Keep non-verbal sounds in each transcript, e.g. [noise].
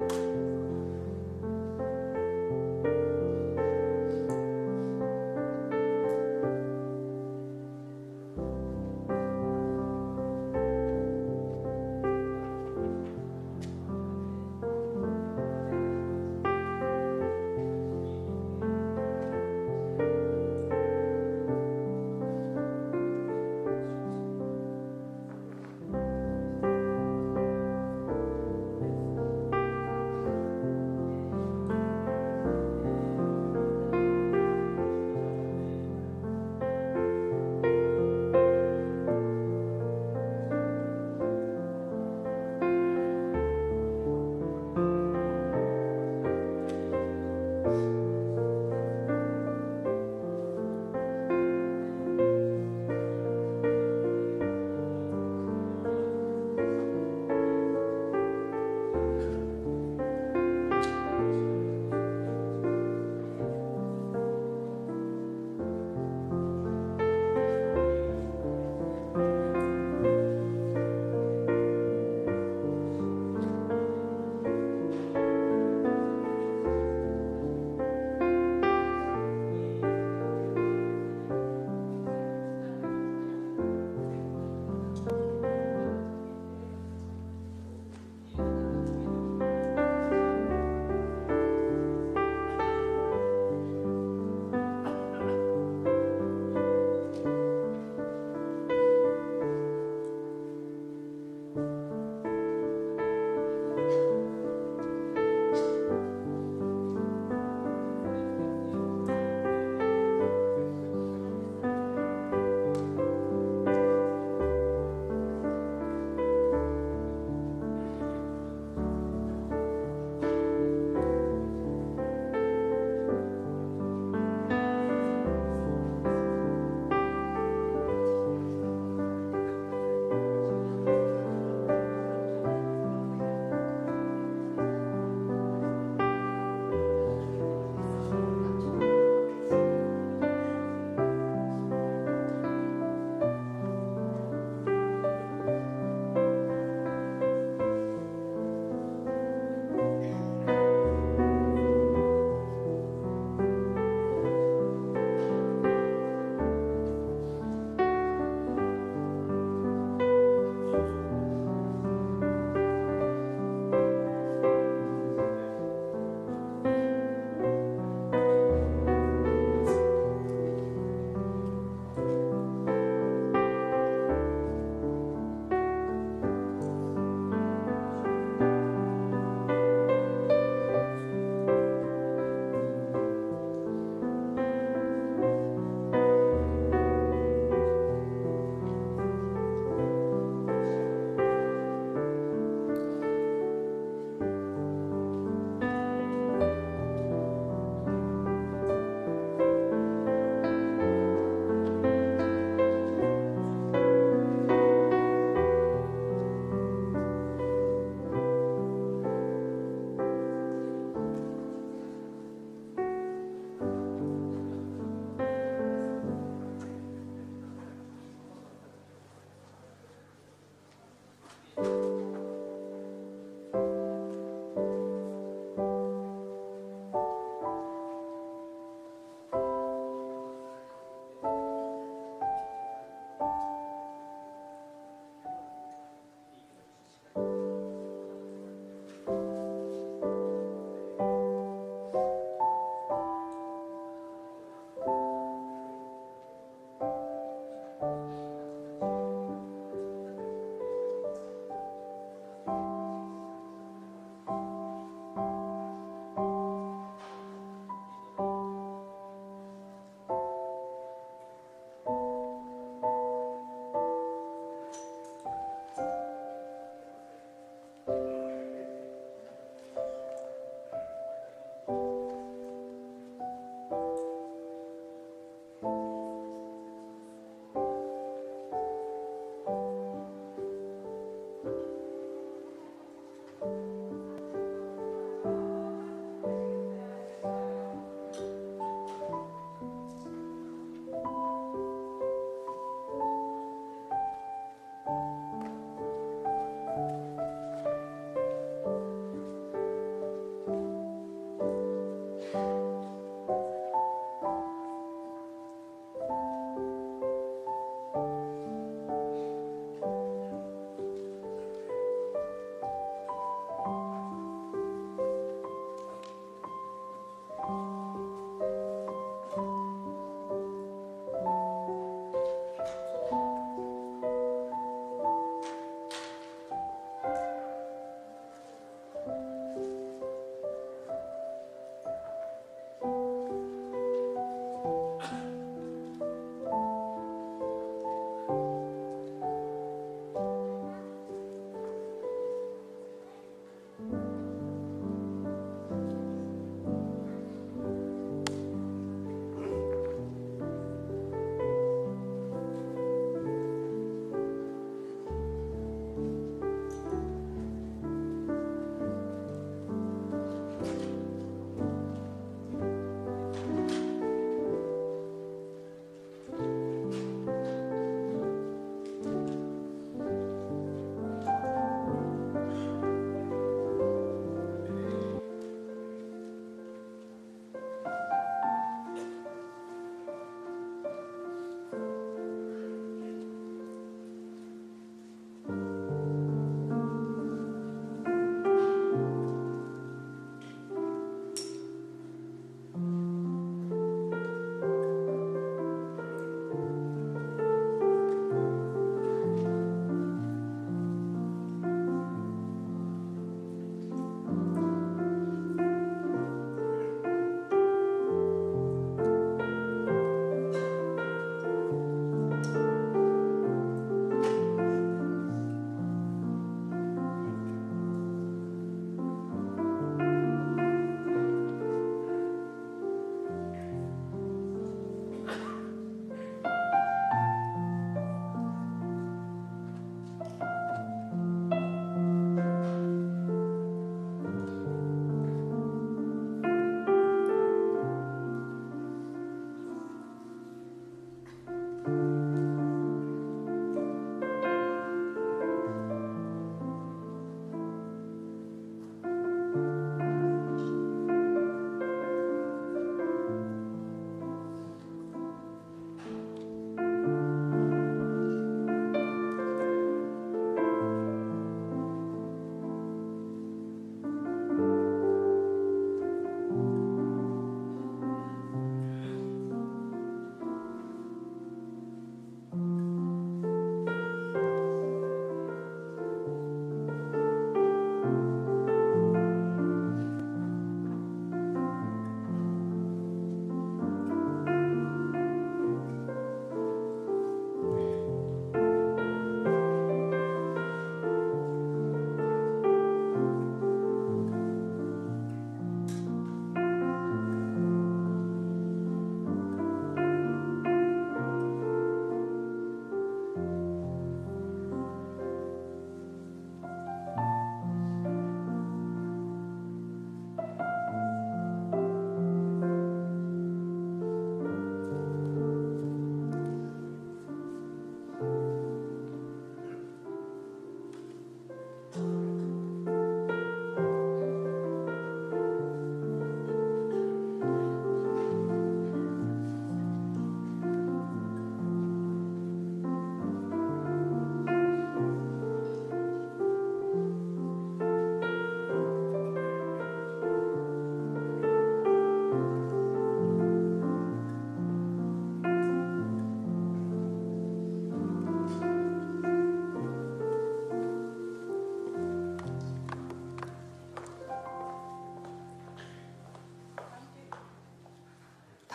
Música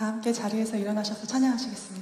함께 자리에서 일어나셔서 찬양하시겠습니다.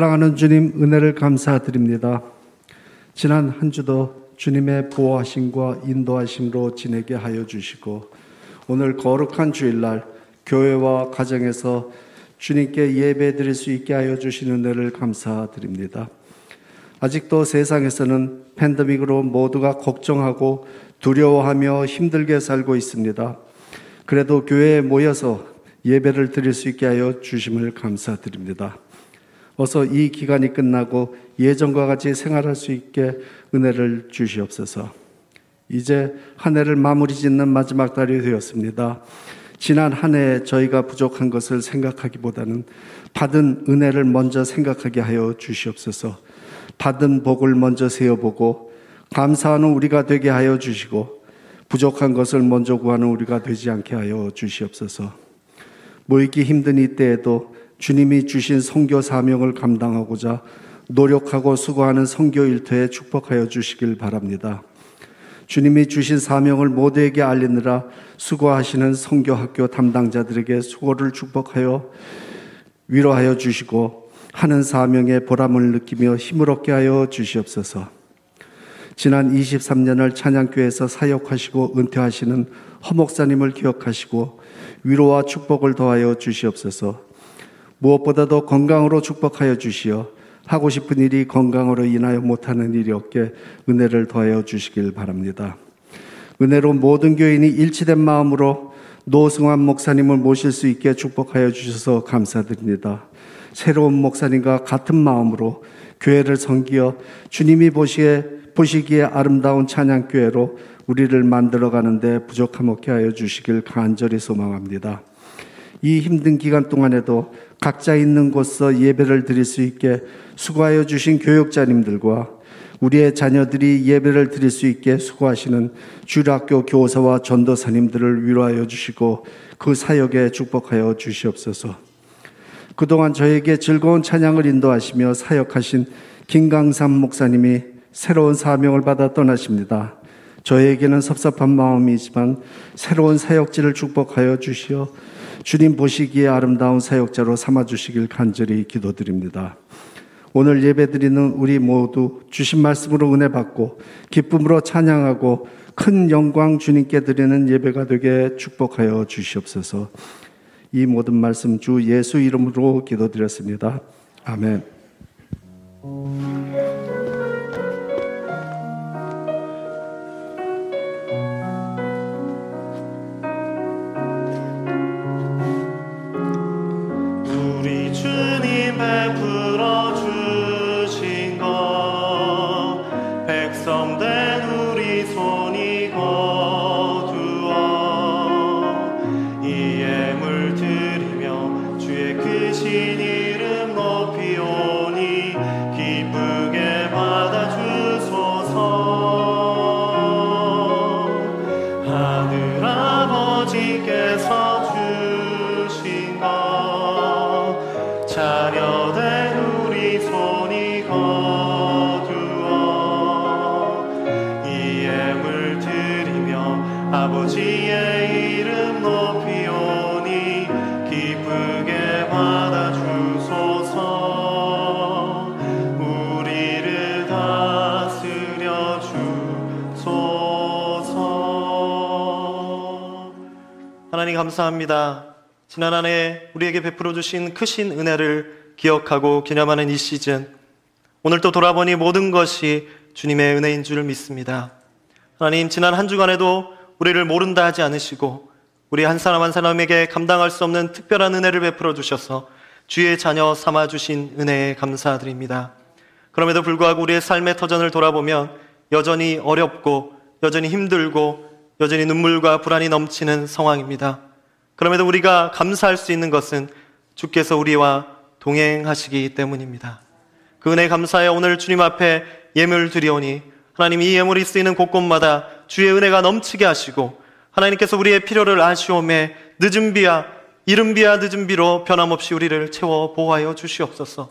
사랑하는 주님 은혜를 감사드립니다. 지난 한 주도 주님의 보호하심과 인도하심으로 지내게 하여 주시고 오늘 거룩한 주일날 교회와 가정에서 주님께 예배 드릴 수 있게 하여 주신 은혜를 감사드립니다. 아직도 세상에서는 팬데믹으로 모두가 걱정하고 두려워하며 힘들게 살고 있습니다. 그래도 교회에 모여서 예배를 드릴 수 있게 하여 주심을 감사드립니다. 어서 이 기간이 끝나고 예전과 같이 생활할 수 있게 은혜를 주시옵소서. 이제 한 해를 마무리 짓는 마지막 달이 되었습니다. 지난 한 해 저희가 부족한 것을 생각하기보다는 받은 은혜를 먼저 생각하게 하여 주시옵소서. 받은 복을 먼저 세어보고 감사하는 우리가 되게 하여 주시고 부족한 것을 먼저 구하는 우리가 되지 않게 하여 주시옵소서. 모이기 힘든 이때에도 주님이 주신 성교 사명을 감당하고자 노력하고 수고하는 성교 일터에 축복하여 주시길 바랍니다. 주님이 주신 사명을 모두에게 알리느라 수고하시는 성교 학교 담당자들에게 수고를 축복하여 위로하여 주시고 하는 사명의 보람을 느끼며 힘을 얻게 하여 주시옵소서. 지난 23년을 찬양교회에서 사역하시고 은퇴하시는 허목사님을 기억하시고 위로와 축복을 더하여 주시옵소서. 무엇보다도 건강으로 축복하여 주시어 하고 싶은 일이 건강으로 인하여 못하는 일이 없게 은혜를 더하여 주시길 바랍니다. 은혜로 모든 교인이 일치된 마음으로 노승환 목사님을 모실 수 있게 축복하여 주셔서 감사드립니다. 새로운 목사님과 같은 마음으로 교회를 섬기어 주님이 보시기에, 보시기에 아름다운 찬양교회로 우리를 만들어 가는데 부족함 없게 하여 주시길 간절히 소망합니다. 이 힘든 기간 동안에도 각자 있는 곳서 예배를 드릴 수 있게 수고하여 주신 교육자님들과 우리의 자녀들이 예배를 드릴 수 있게 수고하시는 주일학교 교사와 전도사님들을 위로하여 주시고 그 사역에 축복하여 주시옵소서. 그동안 저에게 즐거운 찬양을 인도하시며 사역하신 김강삼 목사님이 새로운 사명을 받아 떠나십니다. 저에게는 섭섭한 마음이지만 새로운 사역지를 축복하여 주시어 주님 보시기에 아름다운 사역자로 삼아 주시길 간절히 기도드립니다. 오늘 예배드리는 우리 모두 주신 말씀으로 은혜 받고 기쁨으로 찬양하고 큰 영광 주님께 드리는 예배가 되게 축복하여 주시옵소서. 이 모든 말씀 주 예수 이름으로 기도드렸습니다. 아멘. 베풀어 주. 감사합니다. 지난 한 해 우리에게 베풀어 주신 크신 은혜를 기억하고 기념하는 이 시즌. 오늘 또 돌아보니 모든 것이 주님의 은혜인 줄 믿습니다. 하나님, 지난 한 주간에도 우리를 모른다 하지 않으시고 우리 한 사람 한 사람에게 감당할 수 없는 특별한 은혜를 베풀어 주셔서 주의 자녀 삼아 주신 은혜에 감사드립니다. 그럼에도 불구하고 우리의 삶의 터전을 돌아보면 여전히 어렵고 여전히 힘들고 여전히 눈물과 불안이 넘치는 상황입니다. 그럼에도 우리가 감사할 수 있는 것은 주께서 우리와 동행하시기 때문입니다. 그 은혜 감사에 오늘 주님 앞에 예물 드리오니 하나님 이 예물이 쓰이는 곳곳마다 주의 은혜가 넘치게 하시고 하나님께서 우리의 필요를 아시오매 늦은 비야 이른 비야 늦은 비로 변함없이 우리를 채워 보호하여 주시옵소서.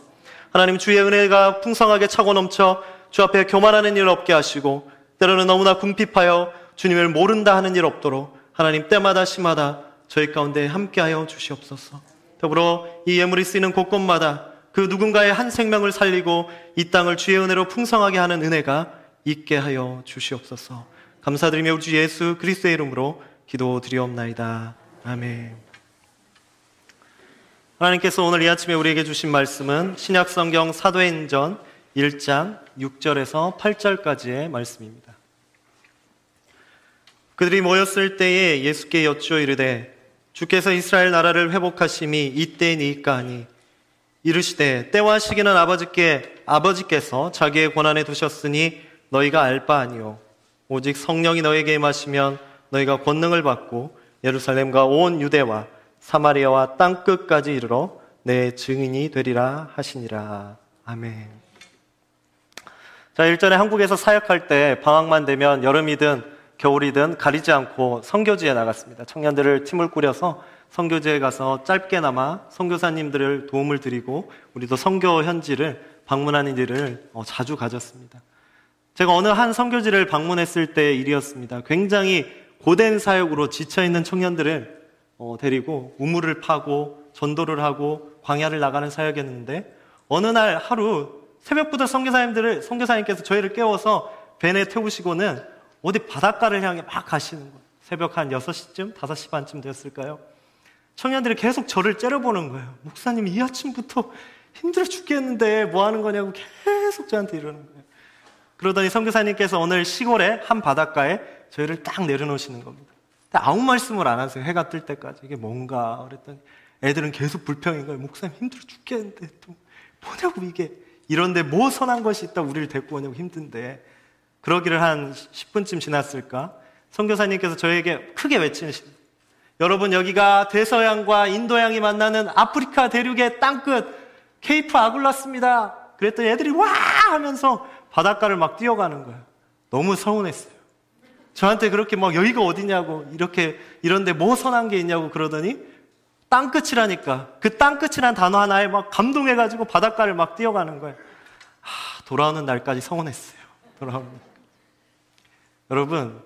하나님 주의 은혜가 풍성하게 차고 넘쳐 주 앞에 교만하는 일 없게 하시고 때로는 너무나 궁핍하여 주님을 모른다 하는 일 없도록 하나님 때마다 시마다 저희 가운데 함께하여 주시옵소서. 더불어 이 예물이 쓰이는 곳곳마다 그그 누군가의 한 생명을 살리고 이 땅을 주의 은혜로 풍성하게 하는 은혜가 있게 하여 주시옵소서. 감사드리며 우리 주 예수 그리스도의 이름으로 기도드리옵나이다. 아멘. 하나님께서 오늘 이 아침에 우리에게 주신 말씀은 신약성경 사도행전 1장 6절에서 8절까지의 말씀입니다. 그들이 모였을 때에 예수께 여쭈어 이르되 주께서 이스라엘 나라를 회복하심이 이때니까 하니 이르시되 때와 시기는 아버지께 아버지께서 자기의 권한에 두셨으니 너희가 알 바 아니요 오직 성령이 너에게 임하시면 너희가 권능을 받고 예루살렘과 온 유대와 사마리아와 땅 끝까지 이르러 내 증인이 되리라 하시니라 아멘. 자 일전에 한국에서 사역할 때 방학만 되면 여름이든 겨울이든 가리지 않고 선교지에 나갔습니다. 청년들을 팀을 꾸려서 선교지에 가서 짧게나마 선교사님들을 도움을 드리고 우리도 선교 현지를 방문하는 일을 어, 자주 가졌습니다. 제가 어느 한 선교지를 방문했을 때의 일이었습니다. 굉장히 고된 사역으로 지쳐있는 청년들을 어, 데리고 우물을 파고 전도를 하고 광야를 나가는 사역이었는데 어느 날 하루 새벽부터 선교사님들을 선교사님께서 저희를 깨워서 벤에 태우시고는 어디 바닷가를 향해 막 가시는 거예요. 새벽 한 6시쯤, 5시 반쯤 되었을까요? 청년들이 계속 저를 째려보는 거예요. 목사님, 이 아침부터 힘들어 죽겠는데 뭐 하는 거냐고 계속 저한테 이러는 거예요. 그러더니 선교사님께서 오늘 시골의 한 바닷가에 저희를 딱 내려놓으시는 겁니다. 아무 말씀을 안 하세요. 해가 뜰 때까지. 이게 뭔가 그랬더니 애들은 계속 불평인 거예요. 목사님 힘들어 죽겠는데 또 뭐냐고 이게. 이런데 뭐 선한 것이 있다 우리를 데리고 오냐고 힘든데. 그러기를 한 10분쯤 지났을까? 선교사님께서 저에게 크게 외치십니다. 여러분 여기가 대서양과 인도양이 만나는 아프리카 대륙의 땅끝 케이프 아굴라스입니다. 그랬더니 애들이 와 하면서 바닷가를 막 뛰어가는 거예요. 너무 서운했어요. 저한테 그렇게 막 여기가 어디냐고 이렇게 이런데 뭐 선한 게 있냐고 그러더니 땅끝이라니까 그 땅끝이란 단어 하나에 막 감동해가지고 바닷가를 막 뛰어가는 거예요. 하, 돌아오는 날까지 서운했어요. 돌아오는 날. 여러분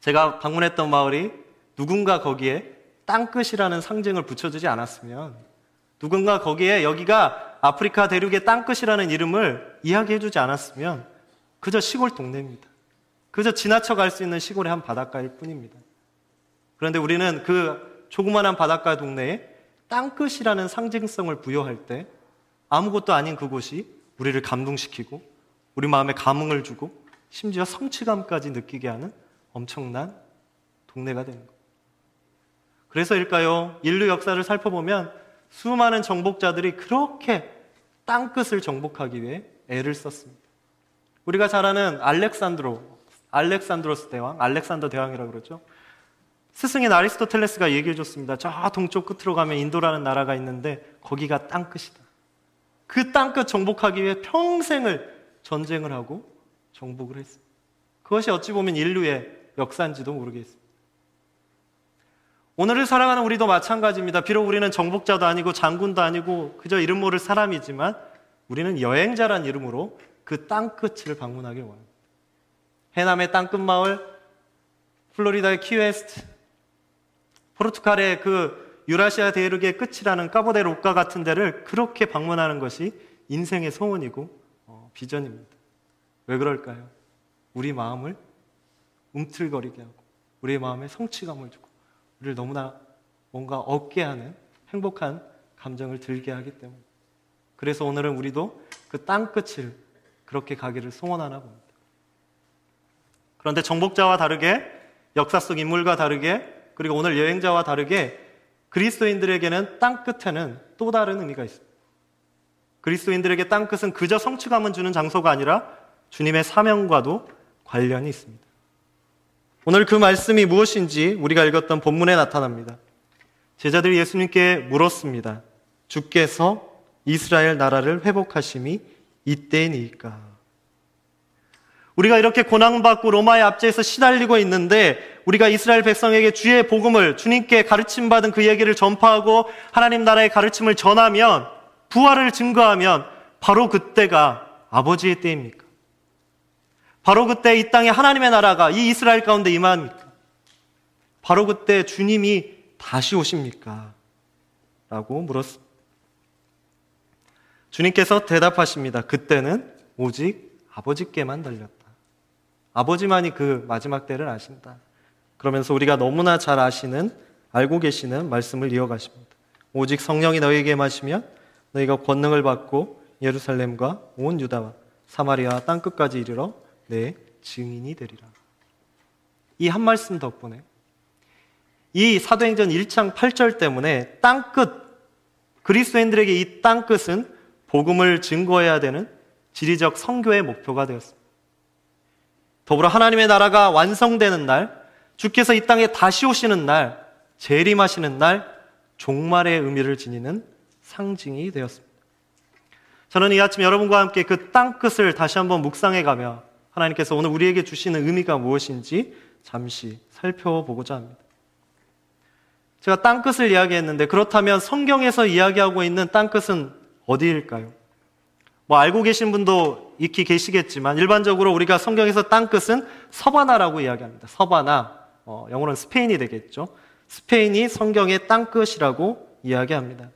제가 방문했던 마을이 누군가 거기에 땅끝이라는 상징을 붙여주지 않았으면 누군가 거기에 여기가 아프리카 대륙의 땅끝이라는 이름을 이야기해주지 않았으면 그저 시골 동네입니다. 그저 지나쳐 갈 수 있는 시골의 한 바닷가일 뿐입니다. 그런데 우리는 그 조그만한 바닷가 동네에 땅끝이라는 상징성을 부여할 때 아무것도 아닌 그곳이 우리를 감동시키고 우리 마음에 감흥을 주고 심지어 성취감까지 느끼게 하는 엄청난 동네가 되는 것. 그래서일까요? 인류 역사를 살펴보면 수많은 정복자들이 그렇게 땅끝을 정복하기 위해 애를 썼습니다. 우리가 잘 아는 알렉산드로, 알렉산드로스 대왕, 알렉산더 대왕이라고 그러죠. 스승인 아리스토텔레스가 얘기해 줬습니다. 저 동쪽 끝으로 가면 인도라는 나라가 있는데 거기가 땅끝이다. 그 땅끝 정복하기 위해 평생을 전쟁을 하고 정복을 했습니다. 그것이 어찌 보면 인류의 역사인지도 모르겠습니다. 오늘을 살아가는 우리도 마찬가지입니다. 비록 우리는 정복자도 아니고 장군도 아니고 그저 이름 모를 사람이지만 우리는 여행자란 이름으로 그 땅끝을 방문하길 원합니다. 해남의 땅끝 마을, 플로리다의 키웨스트, 포르투갈의 그 유라시아 대륙의 끝이라는 까보데 로카 같은 데를 그렇게 방문하는 것이 인생의 소원이고 어, 비전입니다. 왜 그럴까요? 우리 마음을 꿈틀거리게 하고 우리의 마음에 성취감을 주고 우리를 너무나 뭔가 얻게 하는 행복한 감정을 들게 하기 때문에 그래서 오늘은 우리도 그 땅끝을 그렇게 가기를 소원하나 봅니다. 그런데 정복자와 다르게 역사 속 인물과 다르게 그리고 오늘 여행자와 다르게 그리스도인들에게는 땅끝에는 또 다른 의미가 있습니다. 그리스도인들에게 땅끝은 그저 성취감을 주는 장소가 아니라 주님의 사명과도 관련이 있습니다. 오늘 그 말씀이 무엇인지 우리가 읽었던 본문에 나타납니다. 제자들이 예수님께 물었습니다. 주께서 이스라엘 나라를 회복하심이 이때니까. 우리가 이렇게 고난받고 로마의 압제에서 시달리고 있는데 우리가 이스라엘 백성에게 주의 복음을 주님께 가르침 받은 그 얘기를 전파하고 하나님 나라의 가르침을 전하면 부활을 증거하면 바로 그때가 아버지의 때입니까? 바로 그때 이 땅에 하나님의 나라가 이 이스라엘 가운데 임합니까? 바로 그때 주님이 다시 오십니까? 라고 물었습니다. 주님께서 대답하십니다. 그때는 오직 아버지께만 달렸다. 아버지만이 그 마지막 때를 아신다. 그러면서 우리가 너무나 잘 아시는, 알고 계시는 말씀을 이어가십니다. 오직 성령이 너희에게 마시면 너희가 권능을 받고 예루살렘과 온 유다와 사마리아 땅끝까지 이르러 내 증인이 되리라. 이 한 말씀 덕분에 이 사도행전 1장 8절 때문에 땅끝 그리스도인들에게 이 땅끝은 복음을 증거해야 되는 지리적 선교의 목표가 되었습니다. 더불어 하나님의 나라가 완성되는 날, 주께서 이 땅에 다시 오시는 날, 재림하시는 날, 종말의 의미를 지니는 상징이 되었습니다. 저는 이 아침 여러분과 함께 그 땅끝을 다시 한번 묵상해 가며 하나님께서 오늘 우리에게 주시는 의미가 무엇인지 잠시 살펴보고자 합니다. 제가 땅끝을 이야기했는데 그렇다면 성경에서 이야기하고 있는 땅끝은 어디일까요? 뭐 알고 계신 분도 익히 계시겠지만 일반적으로 우리가 성경에서 땅끝은 서바나라고 이야기합니다. 서바나 어, 영어로는 스페인이 되겠죠. 스페인이 성경의 땅끝이라고 이야기합니다.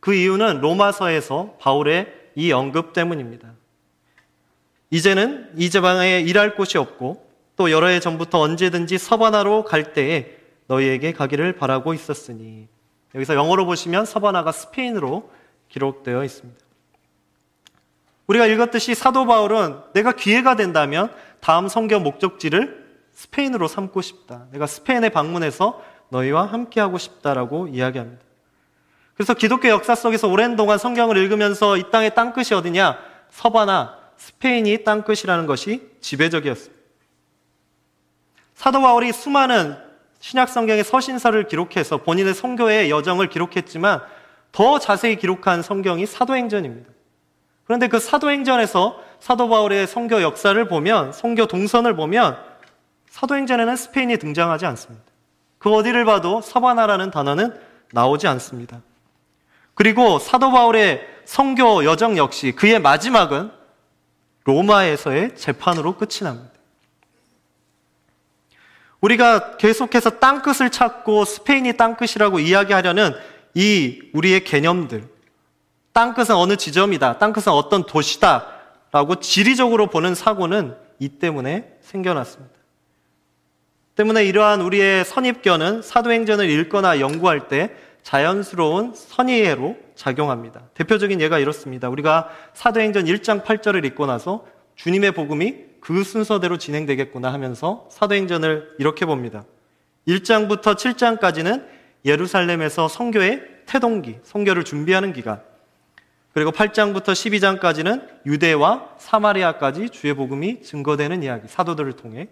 그 이유는 로마서에서 바울의 이 언급 때문입니다. 이제는 이 지방에 일할 곳이 없고 또 여러 해 전부터 언제든지 서바나로 갈 때에 너희에게 가기를 바라고 있었으니 여기서 영어로 보시면 서바나가 스페인으로 기록되어 있습니다. 우리가 읽었듯이 사도 바울은 내가 기회가 된다면 다음 성경 목적지를 스페인으로 삼고 싶다. 내가 스페인에 방문해서 너희와 함께하고 싶다라고 이야기합니다. 그래서 기독교 역사 속에서 오랜 동안 성경을 읽으면서 이 땅의 땅끝이 어디냐? 서바나, 스페인이 땅끝이라는 것이 지배적이었습니다. 사도 바울이 수많은 신약 성경의 서신서를 기록해서 본인의 성교의 여정을 기록했지만 더 자세히 기록한 성경이 사도행전입니다. 그런데 그 사도행전에서 사도 바울의 성교 역사를 보면 성교 동선을 보면 사도행전에는 스페인이 등장하지 않습니다. 그 어디를 봐도 서바나라는 단어는 나오지 않습니다. 그리고 사도 바울의 성교 여정 역시 그의 마지막은 로마에서의 재판으로 끝이 납니다. 우리가 계속해서 땅끝을 찾고 스페인이 땅끝이라고 이야기하려는 이 우리의 개념들, 땅끝은 어느 지점이다, 땅끝은 어떤 도시다, 라고 지리적으로 보는 사고는 이 때문에 생겨났습니다. 때문에 이러한 우리의 선입견은 사도행전을 읽거나 연구할 때 자연스러운 선의예로 작용합니다. 대표적인 예가 이렇습니다. 우리가 사도행전 1장 8절을 읽고 나서 주님의 복음이 그 순서대로 진행되겠구나 하면서 사도행전을 이렇게 봅니다. 1장부터 7장까지는 예루살렘에서 성교의 태동기, 성교를 준비하는 기간. 그리고 8장부터 12장까지는 유대와 사마리아까지 주의 복음이 증거되는 이야기, 사도들을 통해.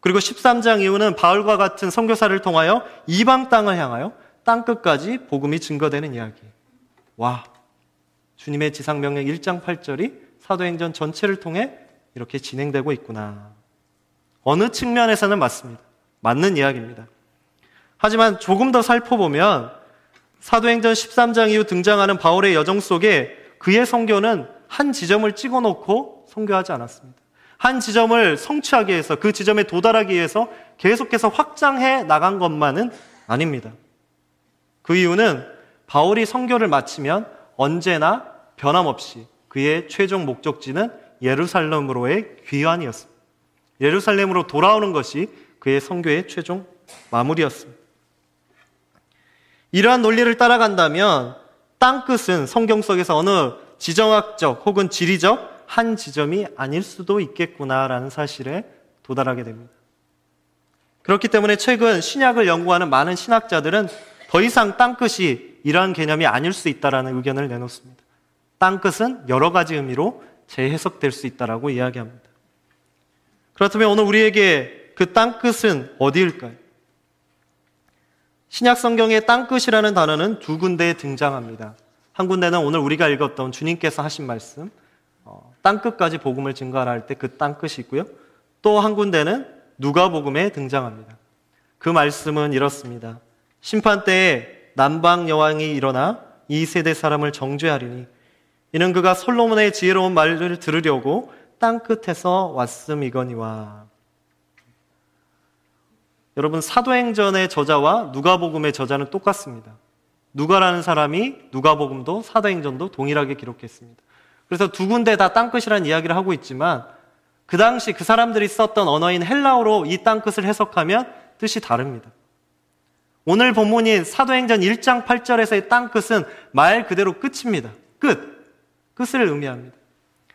그리고 13장 이후는 바울과 같은 선교사를 통하여 이방 땅을 향하여 땅 끝까지 복음이 증거되는 이야기. 와, 주님의 지상명령 1장 8절이 사도행전 전체를 통해 이렇게 진행되고 있구나. 어느 측면에서는 맞습니다. 맞는 이야기입니다. 하지만 조금 더 살펴보면 사도행전 13장 이후 등장하는 바울의 여정 속에 그의 성교는 한 지점을 찍어 놓고 성교하지 않았습니다. 한 지점을 성취하기 위해서 그 지점에 도달하기 위해서 계속해서 확장해 나간 것만은 아닙니다. 그 이유는 바울이 성교를 마치면 언제나 변함없이 그의 최종 목적지는 예루살렘으로의 귀환이었습니다. 예루살렘으로 돌아오는 것이 그의 성교의 최종 마무리였습니다. 이러한 논리를 따라간다면 땅끝은 성경 속에서 어느 지정학적 혹은 지리적 한 지점이 아닐 수도 있겠구나라는 사실에 도달하게 됩니다. 그렇기 때문에 최근 신약을 연구하는 많은 신학자들은 더 이상 땅끝이 이러한 개념이 아닐 수 있다라는 의견을 내놓습니다. 땅끝은 여러 가지 의미로 재해석될 수 있다라고 이야기합니다. 그렇다면 오늘 우리에게 그 땅끝은 어디일까요? 신약 성경의 땅끝이라는 단어는 두 군데에 등장합니다. 한 군데는 오늘 우리가 읽었던 주님께서 하신 말씀, 어, 땅끝까지 복음을 증거하라 할 때 그 땅끝이 있고요. 또 한 군데는 누가복음에 등장합니다. 그 말씀은 이렇습니다. 심판 때에 남방 여왕이 일어나 이 세대 사람을 정죄하리니 이는 그가 솔로몬의 지혜로운 말을 들으려고 땅 끝에서 왔음이거니와. 여러분 사도행전의 저자와 누가복음의 저자는 똑같습니다. 누가라는 사람이 누가복음도 사도행전도 동일하게 기록했습니다. 그래서 두 군데 다 땅끝이라는 이야기를 하고 있지만 그 당시 그 사람들이 썼던 언어인 헬라어로 이 땅끝을 해석하면 뜻이 다릅니다. 오늘 본문인 사도행전 1장 8절에서의 땅끝은 말 그대로 끝입니다. 끝. 끝을 의미합니다.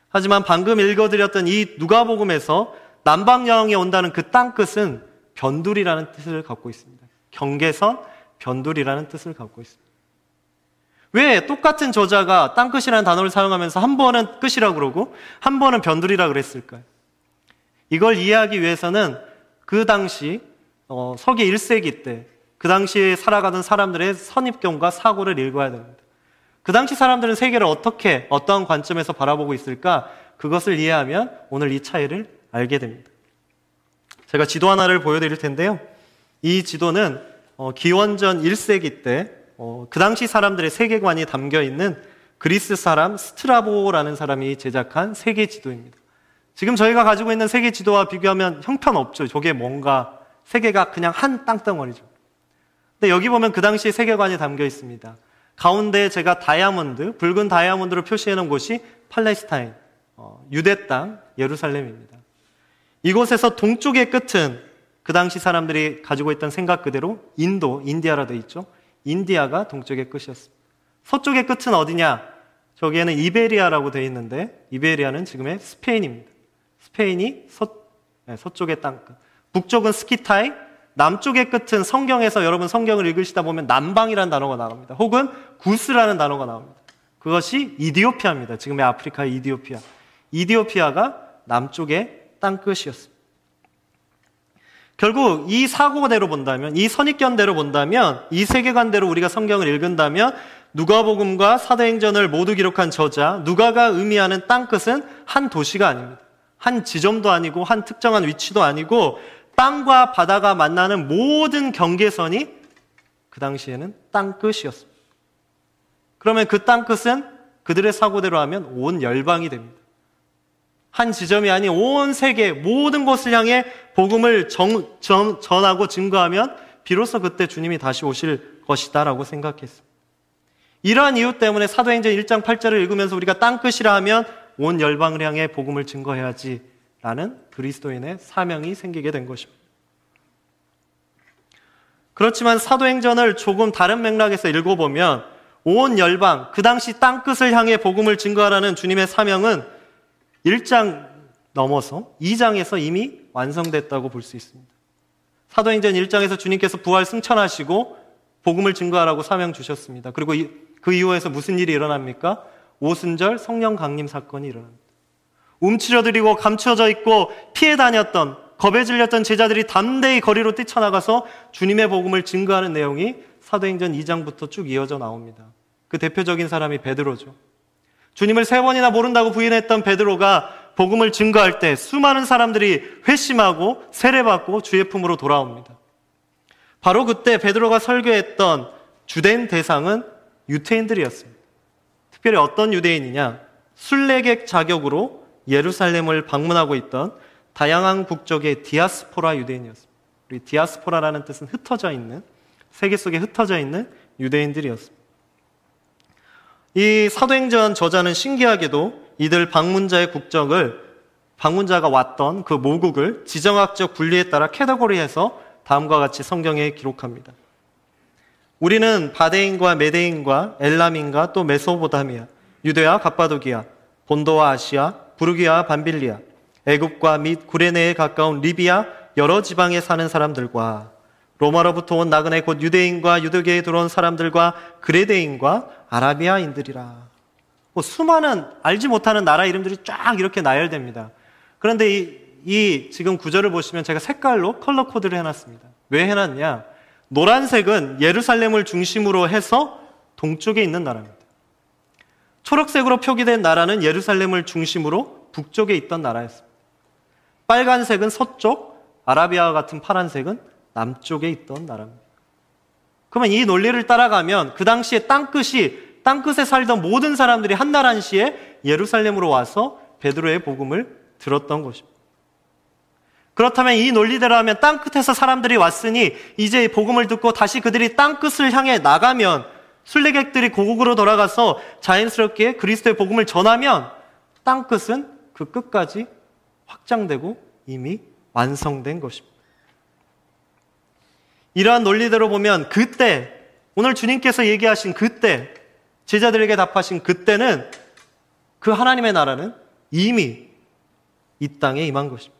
하지만 방금 읽어드렸던 이 누가복음에서 남방여왕이 온다는 그 땅끝은 변두리라는 뜻을 갖고 있습니다. 경계선, 변두리라는 뜻을 갖고 있습니다. 왜 똑같은 저자가 땅끝이라는 단어를 사용하면서 한 번은 끝이라고 그러고 한 번은 변두리라고 그랬을까요? 이걸 이해하기 위해서는 그 당시 어, 서기 1세기 때 그 당시에 살아가던 사람들의 선입견과 사고를 읽어야 됩니다. 그 당시 사람들은 세계를 어떻게 어떠한 관점에서 바라보고 있을까? 그것을 이해하면 오늘 이 차이를 알게 됩니다. 제가 지도 하나를 보여드릴 텐데요. 이 지도는 어, 기원전 1세기 때 어, 그 당시 사람들의 세계관이 담겨 있는 그리스 사람 스트라보라는 사람이 제작한 세계 지도입니다. 지금 저희가 가지고 있는 세계 지도와 비교하면 형편없죠. 저게 뭔가 세계가 그냥 한 땅덩어리죠. 근데 여기 보면 그 당시 세계관이 담겨 있습니다. 가운데 제가 다이아몬드, 붉은 다이아몬드로 표시해 놓은 곳이 팔레스타인, 어, 유대 땅, 예루살렘입니다. 이곳에서 동쪽의 끝은 그 당시 사람들이 가지고 있던 생각 그대로 인도, 인디아라 되어 있죠. 인디아가 동쪽의 끝이었습니다. 서쪽의 끝은 어디냐? 저기에는 이베리아라고 되어 있는데 이베리아는 지금의 스페인입니다. 스페인이 서, 네, 서쪽의 땅끝. 북쪽은 스키타이, 남쪽의 끝은 성경에서 여러분 성경을 읽으시다 보면 남방이라는 단어가 나옵니다. 혹은 구스라는 단어가 나옵니다. 그것이 이디오피아입니다. 지금의 아프리카의 이디오피아. 이디오피아가 남쪽의 땅끝이었습니다. 결국 이 사고대로 본다면, 이 선입견대로 본다면, 이 세계관대로 우리가 성경을 읽은다면, 누가복음과 사도행전을 모두 기록한 저자, 누가가 의미하는 땅끝은 한 도시가 아닙니다. 한 지점도 아니고, 한 특정한 위치도 아니고, 땅과 바다가 만나는 모든 경계선이 그 당시에는 땅끝이었습니다. 그러면 그 땅끝은 그들의 사고대로 하면 온 열방이 됩니다. 한 지점이 아닌 온 세계 모든 곳을 향해 복음을 정, 전, 전하고 증거하면 비로소 그때 주님이 다시 오실 것이다라고 생각했습니다. 이러한 이유 때문에 사도행전 1장 8절을 읽으면서 우리가 땅끝이라 하면 온 열방을 향해 복음을 증거해야지 라는 그리스도인의 사명이 생기게 된 것입니다. 그렇지만 사도행전을 조금 다른 맥락에서 읽어보면 온 열방, 그 당시 땅끝을 향해 복음을 증거하라는 주님의 사명은 1장 넘어서 2장에서 이미 완성됐다고 볼 수 있습니다. 사도행전 1장에서 주님께서 부활 승천하시고 복음을 증거하라고 사명 주셨습니다. 그리고 그 이후에서 무슨 일이 일어납니까? 오순절 성령 강림 사건이 일어납니다. 움츠려들이고 감추어져 있고 피해 다녔던 겁에 질렸던 제자들이 담대히 거리로 뛰쳐나가서 주님의 복음을 증거하는 내용이 사도행전 2장부터 쭉 이어져 나옵니다. 그 대표적인 사람이 베드로죠. 주님을 세 번이나 모른다고 부인했던 베드로가 복음을 증거할 때 수많은 사람들이 회심하고 세례받고 주의 품으로 돌아옵니다. 바로 그때 베드로가 설교했던 주된 대상은 유태인들이었습니다. 특별히 어떤 유대인이냐? 순례객 자격으로 예루살렘을 방문하고 있던 다양한 국적의 디아스포라 유대인이었습니다. 우리 디아스포라라는 뜻은 흩어져 있는 세계 속에 흩어져 있는 유대인들이었습니다. 이 사도행전 저자는 신기하게도 이들 방문자의 국적을 방문자가 왔던 그 모국을 지정학적 분리에 따라 캐터고리해서 다음과 같이 성경에 기록합니다. 우리는 바데인과 메데인과 엘람인과 또 메소보다미아, 유대와 갑바도기아, 본도와 아시아, 부르기아 반빌리아, 애굽과 및 구레네에 가까운 리비아 여러 지방에 사는 사람들과 로마로부터 온 나그네 곧 유대인과 유대계에 들어온 사람들과 그레데인과 아라비아인들이라. 뭐 수많은 알지 못하는 나라 이름들이 쫙 이렇게 나열됩니다. 그런데 이, 이 지금 구절을 보시면 제가 색깔로 컬러 코드를 해놨습니다. 왜 해놨냐? 노란색은 예루살렘을 중심으로 해서 동쪽에 있는 나라입니다. 초록색으로 표기된 나라는 예루살렘을 중심으로 북쪽에 있던 나라였습니다. 빨간색은 서쪽, 아라비아와 같은 파란색은 남쪽에 있던 나라입니다. 그러면 이 논리를 따라가면 그 당시에 땅끝이 땅끝에 살던 모든 사람들이 한날 한시에 예루살렘으로 와서 베드로의 복음을 들었던 것입니다. 그렇다면 이 논리대로 하면 땅끝에서 사람들이 왔으니 이제 복음을 듣고 다시 그들이 땅끝을 향해 나가면 순례객들이 고국으로 돌아가서 자연스럽게 그리스도의 복음을 전하면 땅 끝은 그 끝까지 확장되고 이미 완성된 것입니다. 이러한 논리대로 보면 그때 오늘 주님께서 얘기하신 그때 제자들에게 답하신 그때는 그 하나님의 나라는 이미 이 땅에 임한 것입니다.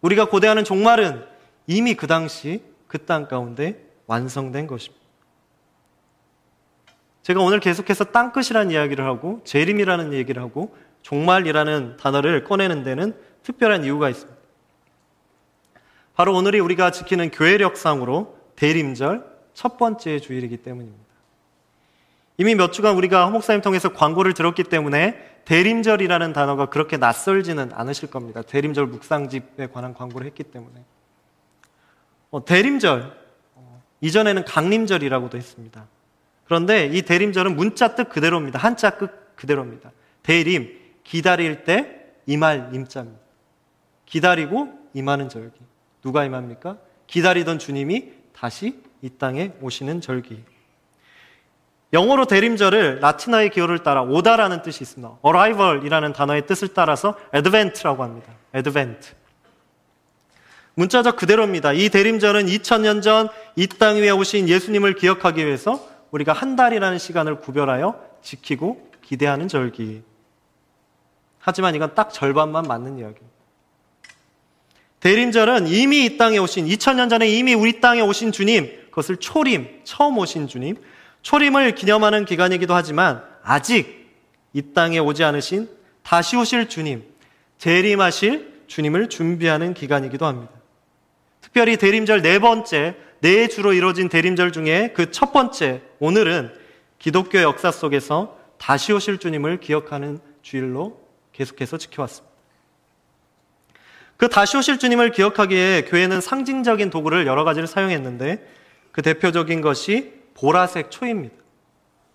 우리가 고대하는 종말은 이미 그 당시 그 땅 가운데 완성된 것입니다. 제가 오늘 계속해서 땅끝이라는 이야기를 하고 재림이라는 얘기를 하고 종말이라는 단어를 꺼내는 데는 특별한 이유가 있습니다. 바로 오늘이 우리가 지키는 교회력상으로 대림절 첫 번째 주일이기 때문입니다. 이미 몇 주간 우리가 목사님 통해서 광고를 들었기 때문에 대림절이라는 단어가 그렇게 낯설지는 않으실 겁니다. 대림절 묵상집에 관한 광고를 했기 때문에. 어, 대림절, 어, 이전에는 강림절이라고도 했습니다. 그런데 이 대림절은 문자 뜻 그대로입니다. 한자 뜻 그대로입니다. 대림, 기다릴 때 임할 임자입니다. 기다리고 임하는 절기. 누가 임합니까? 기다리던 주님이 다시 이 땅에 오시는 절기. 영어로 대림절을 라틴어의 기호를 따라 오다라는 뜻이 있습니다. arrival이라는 단어의 뜻을 따라서 advent라고 합니다. advent. 문자적 그대로입니다. 이 대림절은 2000년 전 이 땅 위에 오신 예수님을 기억하기 위해서 우리가 한 달이라는 시간을 구별하여 지키고 기대하는 절기. 하지만 이건 딱 절반만 맞는 이야기입니다. 대림절은 이미 이 땅에 오신 2000년 전에 이미 우리 땅에 오신 주님, 그것을 초림, 처음 오신 주님, 초림을 기념하는 기간이기도 하지만 아직 이 땅에 오지 않으신 다시 오실 주님, 재림하실 주님을 준비하는 기간이기도 합니다. 특별히 대림절 네 번째, 네 주로 이루어진 대림절 중에 그 첫 번째, 오늘은 기독교 역사 속에서 다시 오실 주님을 기억하는 주일로 계속해서 지켜왔습니다. 그 다시 오실 주님을 기억하기에 교회는 상징적인 도구를 여러 가지를 사용했는데 그 대표적인 것이 보라색 초입니다.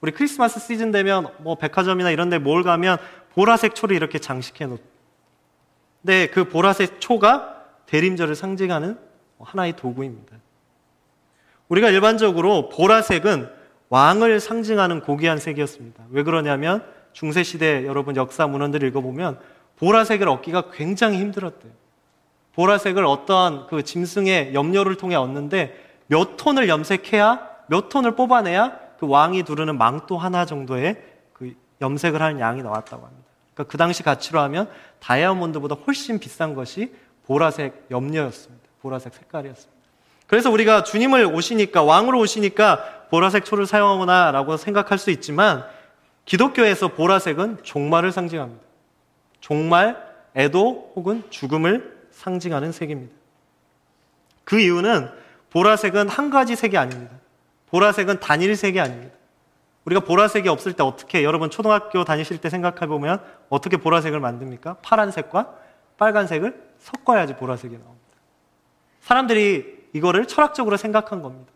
우리 크리스마스 시즌 되면 뭐 백화점이나 이런 데 뭘 가면 보라색 초를 이렇게 장식해 놓. 근데 그 보라색 초가 대림절을 상징하는 하나의 도구입니다. 우리가 일반적으로 보라색은 왕을 상징하는 고귀한 색이었습니다. 왜 그러냐면 중세 시대 여러분 역사 문헌들 읽어보면 보라색을 얻기가 굉장히 힘들었대요. 보라색을 어떠한 그 짐승의 염료를 통해 얻는데 몇 톤을 염색해야 몇 톤을 뽑아내야 그 왕이 두르는 망토 하나 정도의 그 염색을 하는 양이 나왔다고 합니다. 그러니까 그 당시 가치로 하면 다이아몬드보다 훨씬 비싼 것이 보라색 염료였습니다. 보라색 색깔이었습니다. 그래서 우리가 주님을 오시니까 왕으로 오시니까 보라색 초를 사용하구나라고 생각할 수 있지만 기독교에서 보라색은 종말을 상징합니다. 종말, 애도 혹은 죽음을 상징하는 색입니다. 그 이유는 보라색은 한 가지 색이 아닙니다. 보라색은 단일 색이 아닙니다. 우리가 보라색이 없을 때 어떻게 여러분 초등학교 다니실 때 생각해 보면 어떻게 보라색을 만듭니까? 파란색과 빨간색을 섞어야지 보라색이 나옵니다. 사람들이 이거를 철학적으로 생각한 겁니다.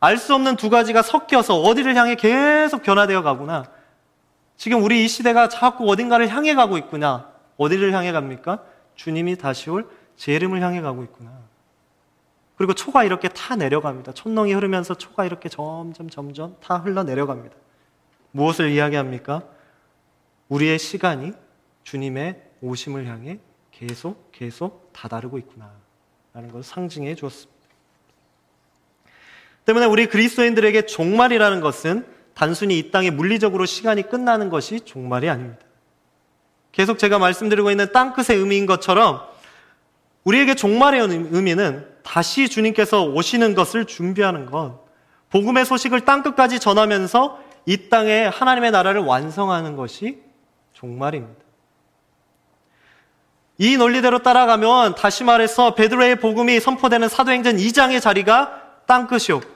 알 수 없는 두 가지가 섞여서 어디를 향해 계속 변화되어 가구나. 지금 우리 이 시대가 자꾸 어딘가를 향해 가고 있구나. 어디를 향해 갑니까? 주님이 다시 올제 이름을 향해 가고 있구나. 그리고 초가 이렇게 타 내려갑니다. 촌농이 흐르면서 초가 이렇게 점점 점점 타 흘러 내려갑니다. 무엇을 이야기합니까? 우리의 시간이 주님의 오심을 향해 계속 계속 다다르고 있구나. 라는 것을 상징해 주었습니다. 때문에 우리 그리스도인들에게 종말이라는 것은 단순히 이 땅에 물리적으로 시간이 끝나는 것이 종말이 아닙니다. 계속 제가 말씀드리고 있는 땅끝의 의미인 것처럼 우리에게 종말의 의미는 다시 주님께서 오시는 것을 준비하는 것, 복음의 소식을 땅끝까지 전하면서 이 땅에 하나님의 나라를 완성하는 것이 종말입니다. 이 논리대로 따라가면 다시 말해서 베드로의 복음이 선포되는 사도행전 2장의 자리가 땅끝이었고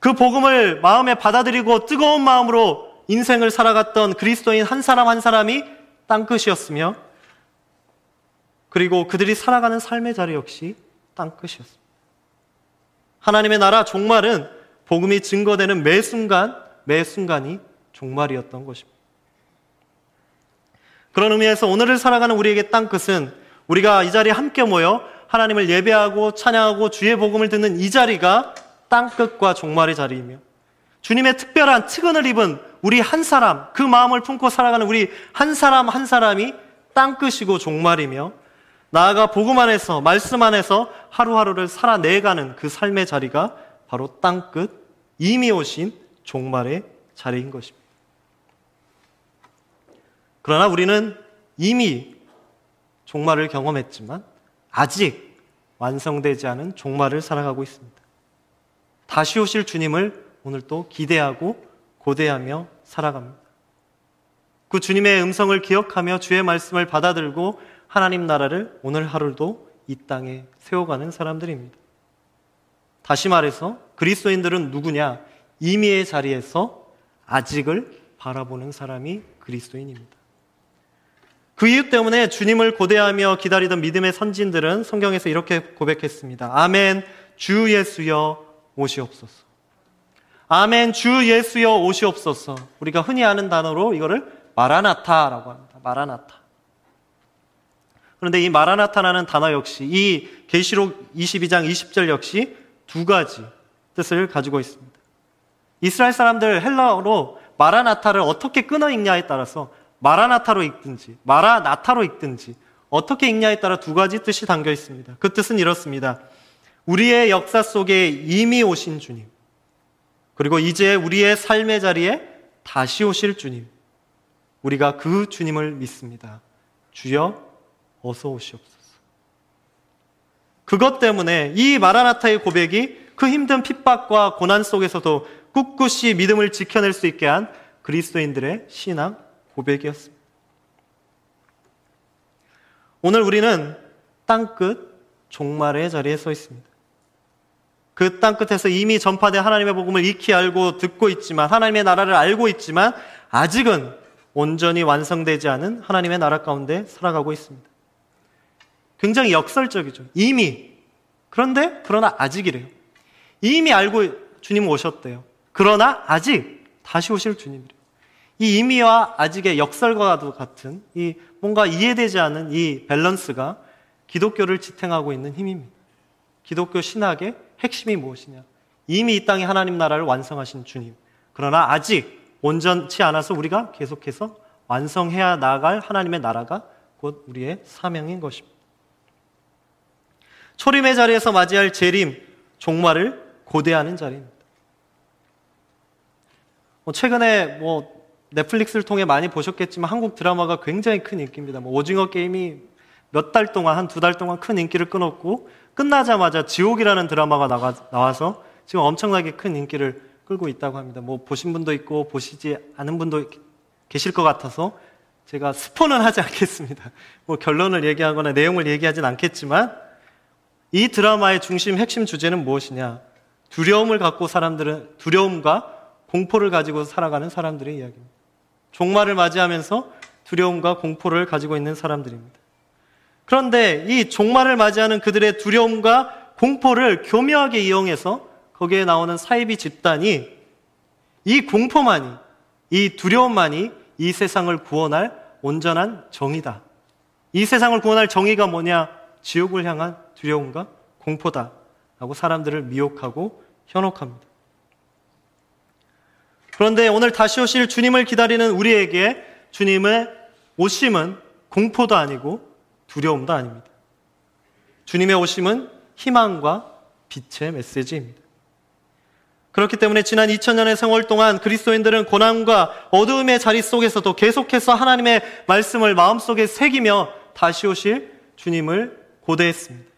그 복음을 마음에 받아들이고 뜨거운 마음으로 인생을 살아갔던 그리스도인 한 사람 한 사람이 땅끝이었으며 그리고 그들이 살아가는 삶의 자리 역시 땅끝이었습니다. 하나님의 나라 종말은 복음이 증거되는 매 순간, 매 순간이 종말이었던 것입니다. 그런 의미에서 오늘을 살아가는 우리에게 땅 끝은 우리가 이 자리에 함께 모여 하나님을 예배하고 찬양하고 주의 복음을 듣는 이 자리가 땅 끝과 종말의 자리이며 주님의 특별한 특은을 입은 우리 한 사람, 그 마음을 품고 살아가는 우리 한 사람 한 사람이 땅 끝이고 종말이며 나아가 복음 안에서 말씀 안에서 하루하루를 살아내가는 그 삶의 자리가 바로 땅 끝 이미 오신 종말의 자리인 것입니다. 그러나 우리는 이미 종말을 경험했지만 아직 완성되지 않은 종말을 살아가고 있습니다. 다시 오실 주님을 오늘 또 기대하고 고대하며 살아갑니다. 그 주님의 음성을 기억하며 주의 말씀을 받아들고 하나님 나라를 오늘 하루도 이 땅에 세워가는 사람들입니다. 다시 말해서 그리스도인들은 누구냐? 이미의 자리에서 아직을 바라보는 사람이 그리스도인입니다. 그 이유 때문에 주님을 고대하며 기다리던 믿음의 선진들은 성경에서 이렇게 고백했습니다. 아멘, 주 예수여 오시옵소서. 아멘, 주 예수여 오시옵소서. 우리가 흔히 아는 단어로 이거를 마라나타라고 합니다. 마라나타. 그런데 이 마라나타라는 단어 역시 이 계시록 22장 20절 역시 두 가지 뜻을 가지고 있습니다. 이스라엘 사람들 헬라어로 마라나타를 어떻게 끊어 읽냐에 따라서 마라나타로 읽든지 마라나타로 읽든지 어떻게 읽냐에 따라 두 가지 뜻이 담겨 있습니다. 그 뜻은 이렇습니다. 우리의 역사 속에 이미 오신 주님, 그리고 이제 우리의 삶의 자리에 다시 오실 주님, 우리가 그 주님을 믿습니다. 주여 어서 오시옵소서. 그것 때문에 이 마라나타의 고백이 그 힘든 핍박과 고난 속에서도 꿋꿋이 믿음을 지켜낼 수 있게 한 그리스도인들의 신앙 고백이었습니다. 오늘 우리는 땅끝 종말의 자리에 서 있습니다. 그 땅끝에서 이미 전파된 하나님의 복음을 익히 알고 듣고 있지만 하나님의 나라를 알고 있지만 아직은 온전히 완성되지 않은 하나님의 나라 가운데 살아가고 있습니다. 굉장히 역설적이죠. 이미. 그런데, 그러나 아직이래요. 이미 알고 주님 오셨대요. 그러나 아직 다시 오실 주님이래요. 이 이미와 아직의 역설과도 같은 이 뭔가 이해되지 않는 이 밸런스가 기독교를 지탱하고 있는 힘입니다. 기독교 신학의 핵심이 무엇이냐? 이미 이 땅에 하나님 나라를 완성하신 주님. 그러나 아직 온전치 않아서 우리가 계속해서 완성해야 나갈 하나님의 나라가 곧 우리의 사명인 것입니다. 초림의 자리에서 맞이할 재림, 종말을 고대하는 자리입니다. 뭐 최근에 뭐 넷플릭스를 통해 많이 보셨겠지만 한국 드라마가 굉장히 큰 인기입니다. 뭐 오징어 게임이 몇 달 동안 한 두 달 동안 큰 인기를 끊었고 끝나자마자 지옥이라는 드라마가 나가, 나와서 지금 엄청나게 큰 인기를 끌고 있다고 합니다. 뭐 보신 분도 있고 보시지 않은 분도 계실 것 같아서 제가 스포는 하지 않겠습니다. 뭐 결론을 얘기하거나 내용을 얘기하진 않겠지만 이 드라마의 중심 핵심 주제는 무엇이냐? 두려움을 갖고 사람들은 두려움과 공포를 가지고 살아가는 사람들의 이야기입니다. 종말을 맞이하면서 두려움과 공포를 가지고 있는 사람들입니다. 그런데 이 종말을 맞이하는 그들의 두려움과 공포를 교묘하게 이용해서 거기에 나오는 사이비 집단이 이 공포만이, 이 두려움만이 이 세상을 구원할 온전한 정의다. 이 세상을 구원할 정의가 뭐냐? 지옥을 향한 두려움과 공포다. 라고 사람들을 미혹하고 현혹합니다. 그런데 오늘 다시 오실 주님을 기다리는 우리에게 주님의 오심은 공포도 아니고 두려움도 아닙니다. 주님의 오심은 희망과 빛의 메시지입니다. 그렇기 때문에 지난 2000년의 생활 동안 그리스도인들은 고난과 어두움의 자리 속에서도 계속해서 하나님의 말씀을 마음속에 새기며 다시 오실 주님을 고대했습니다.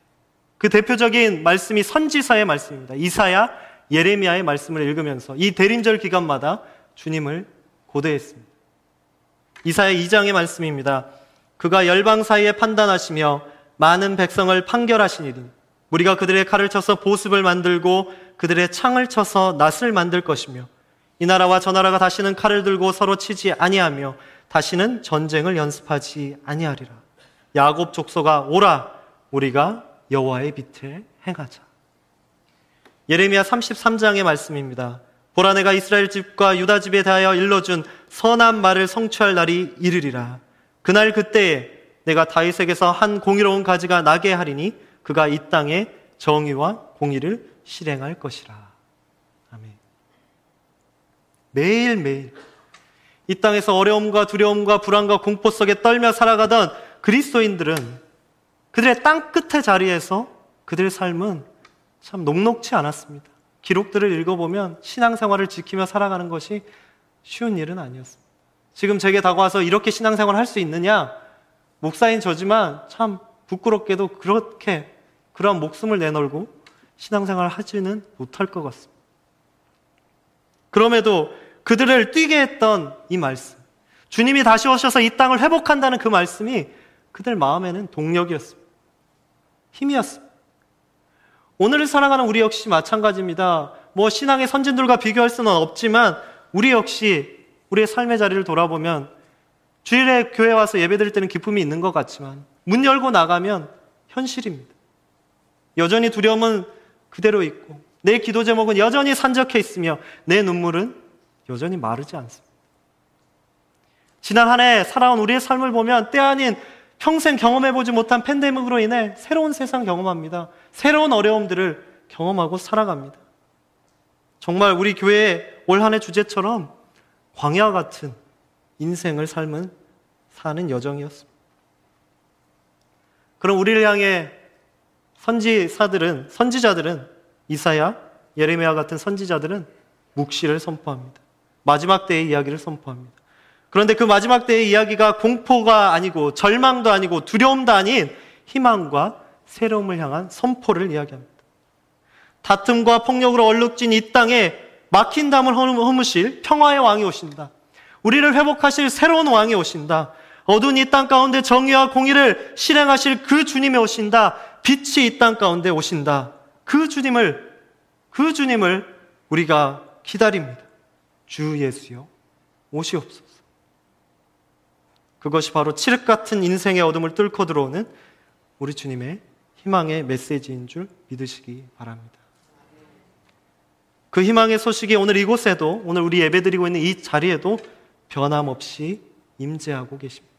그 대표적인 말씀이 선지사의 말씀입니다. 이사야, 예레미야의 말씀을 읽으면서 이 대림절 기간마다 주님을 고대했습니다. 이사야 2장의 말씀입니다. 그가 열방 사이에 판단하시며 많은 백성을 판결하시니니 우리가 그들의 칼을 쳐서 보습을 만들고 그들의 창을 쳐서 낫을 만들 것이며 이 나라와 저 나라가 다시는 칼을 들고 서로 치지 아니하며 다시는 전쟁을 연습하지 아니하리라. 야곱 족소가 오라 우리가 여호와의 빛에 행하자. 예레미야 33장의 말씀입니다. 보라 내가 이스라엘 집과 유다 집에 대하여 일러준 선한 말을 성취할 날이 이르리라. 그날 그때에 내가 다윗에게서 한 공의로운 가지가 나게 하리니 그가 이 땅에 정의와 공의를 실행할 것이라. 아멘. 매일매일 이 땅에서 어려움과 두려움과 불안과 공포 속에 떨며 살아가던 그리스도인들은 그들의 땅 끝의 자리에서 그들의 삶은 참 녹록치 않았습니다. 기록들을 읽어보면 신앙생활을 지키며 살아가는 것이 쉬운 일은 아니었습니다. 지금 제게 다가와서 이렇게 신앙생활을 할수 있느냐? 목사인 저지만 참 부끄럽게도 그렇게 그런 목숨을 내놓고 신앙생활을 하지는 못할 것 같습니다. 그럼에도 그들을 뛰게 했던 이 말씀, 주님이 다시 오셔서 이 땅을 회복한다는 그 말씀이 그들 마음에는 동력이었습니다. 힘이었습니다. 오늘을 살아가는 우리 역시 마찬가지입니다. 뭐 신앙의 선진들과 비교할 수는 없지만 우리 역시 우리의 삶의 자리를 돌아보면 주일에 교회 와서 예배 드릴 때는 기쁨이 있는 것 같지만 문 열고 나가면 현실입니다. 여전히 두려움은 그대로 있고 내 기도 제목은 여전히 산적해 있으며 내 눈물은 여전히 마르지 않습니다. 지난 한 해 살아온 우리의 삶을 보면 때 아닌 평생 경험해보지 못한 팬데믹으로 인해 새로운 세상 경험합니다. 새로운 어려움들을 경험하고 살아갑니다. 정말 우리 교회의 올 한해 주제처럼 광야 같은 인생을 삶은 사는 여정이었습니다. 그럼 우리를 향해 선지사들은 선지자들은 이사야, 예레미야 같은 선지자들은 묵시를 선포합니다. 마지막 때의 이야기를 선포합니다. 그런데 그 마지막 때의 이야기가 공포가 아니고 절망도 아니고 두려움도 아닌 희망과 새로움을 향한 선포를 이야기합니다. 다툼과 폭력으로 얼룩진 이 땅에 막힌 담을 허무실 평화의 왕이 오신다. 우리를 회복하실 새로운 왕이 오신다. 어두운 이 땅 가운데 정의와 공의를 실행하실 그 주님이 오신다. 빛이 이 땅 가운데 오신다. 그 주님을, 그 주님을 우리가 기다립니다. 주 예수여, 오시옵소서. 그것이 바로 칠흑 같은 인생의 어둠을 뚫고 들어오는 우리 주님의 희망의 메시지인 줄 믿으시기 바랍니다. 그 희망의 소식이 오늘 이곳에도 오늘 우리 예배드리고 있는 이 자리에도 변함없이 임재하고 계십니다.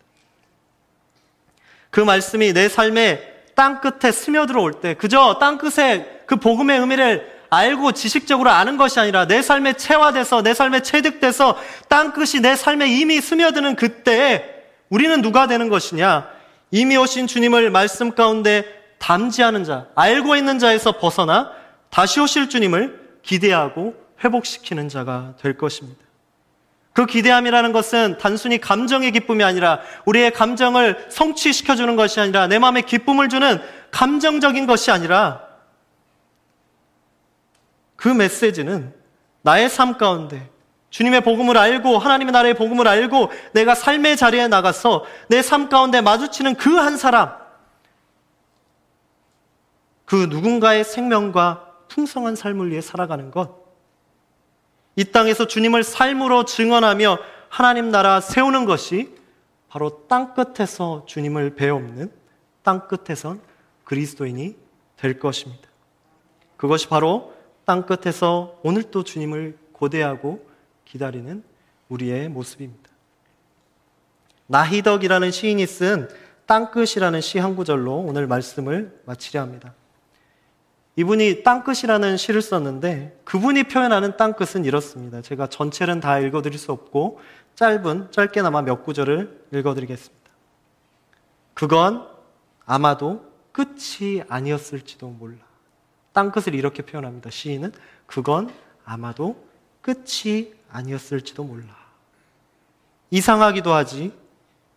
그 말씀이 내 삶의 땅 끝에 스며들어올 때 그저 땅 끝에 그 복음의 의미를 알고 지식적으로 아는 것이 아니라 내 삶에 체화돼서 내 삶에 체득돼서 땅 끝이 내 삶에 이미 스며드는 그때에 우리는 누가 되는 것이냐? 이미 오신 주님을 말씀 가운데 담지하는 자, 알고 있는 자에서 벗어나 다시 오실 주님을 기대하고 회복시키는 자가 될 것입니다. 그 기대함이라는 것은 단순히 감정의 기쁨이 아니라 우리의 감정을 성취시켜주는 것이 아니라 내 마음에 기쁨을 주는 감정적인 것이 아니라 그 메시지는 나의 삶 가운데 주님의 복음을 알고 하나님의 나라의 복음을 알고 내가 삶의 자리에 나가서 내 삶 가운데 마주치는 그 한 사람 그 누군가의 생명과 풍성한 삶을 위해 살아가는 것 이 땅에서 주님을 삶으로 증언하며 하나님 나라 세우는 것이 바로 땅 끝에서 주님을 배움는 땅 끝에선 그리스도인이 될 것입니다. 그것이 바로 땅 끝에서 오늘도 주님을 고대하고 기다리는 우리의 모습입니다. 나희덕이라는 시인이 쓴 땅끝이라는 시 한 구절로 오늘 말씀을 마치려 합니다. 이분이 땅끝이라는 시를 썼는데 그분이 표현하는 땅끝은 이렇습니다. 제가 전체는 다 읽어드릴 수 없고 짧은 짧게나마 몇 구절을 읽어드리겠습니다. 그건 아마도 끝이 아니었을지도 몰라. 땅끝을 이렇게 표현합니다. 시인은 그건 아마도 끝이 아니었을지도 몰라. 이상하기도 하지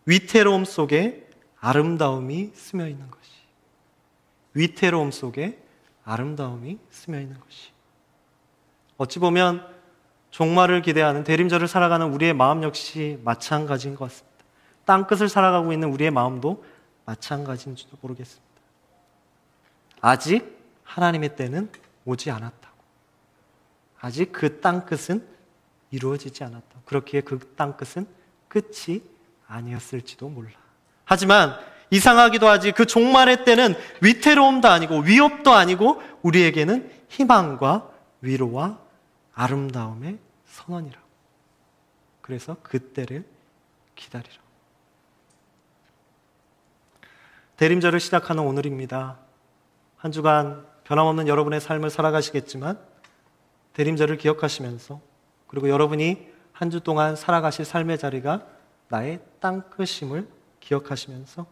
위태로움 속에 아름다움이 스며 있는 것이. 위태로움 속에 아름다움이 스며 있는 것이. 어찌 보면 종말을 기대하는 대림절을 살아가는 우리의 마음 역시 마찬가지인 것 같습니다. 땅끝을 살아가고 있는 우리의 마음도 마찬가지인지도 모르겠습니다. 아직 하나님의 때는 오지 않았다고. 아직 그 땅끝은 이루어지지 않았다. 그렇기에 그 땅 끝은 끝이 아니었을지도 몰라. 하지만 이상하기도 하지 그 종말의 때는 위태로움도 아니고 위협도 아니고 우리에게는 희망과 위로와 아름다움의 선언이라고. 그래서 그때를 기다리라. 대림절을 시작하는 오늘입니다. 한 주간 변함없는 여러분의 삶을 살아가시겠지만 대림절을 기억하시면서 그리고 여러분이 한 주 동안 살아가실 삶의 자리가 나의 땅끝임을 기억하시면서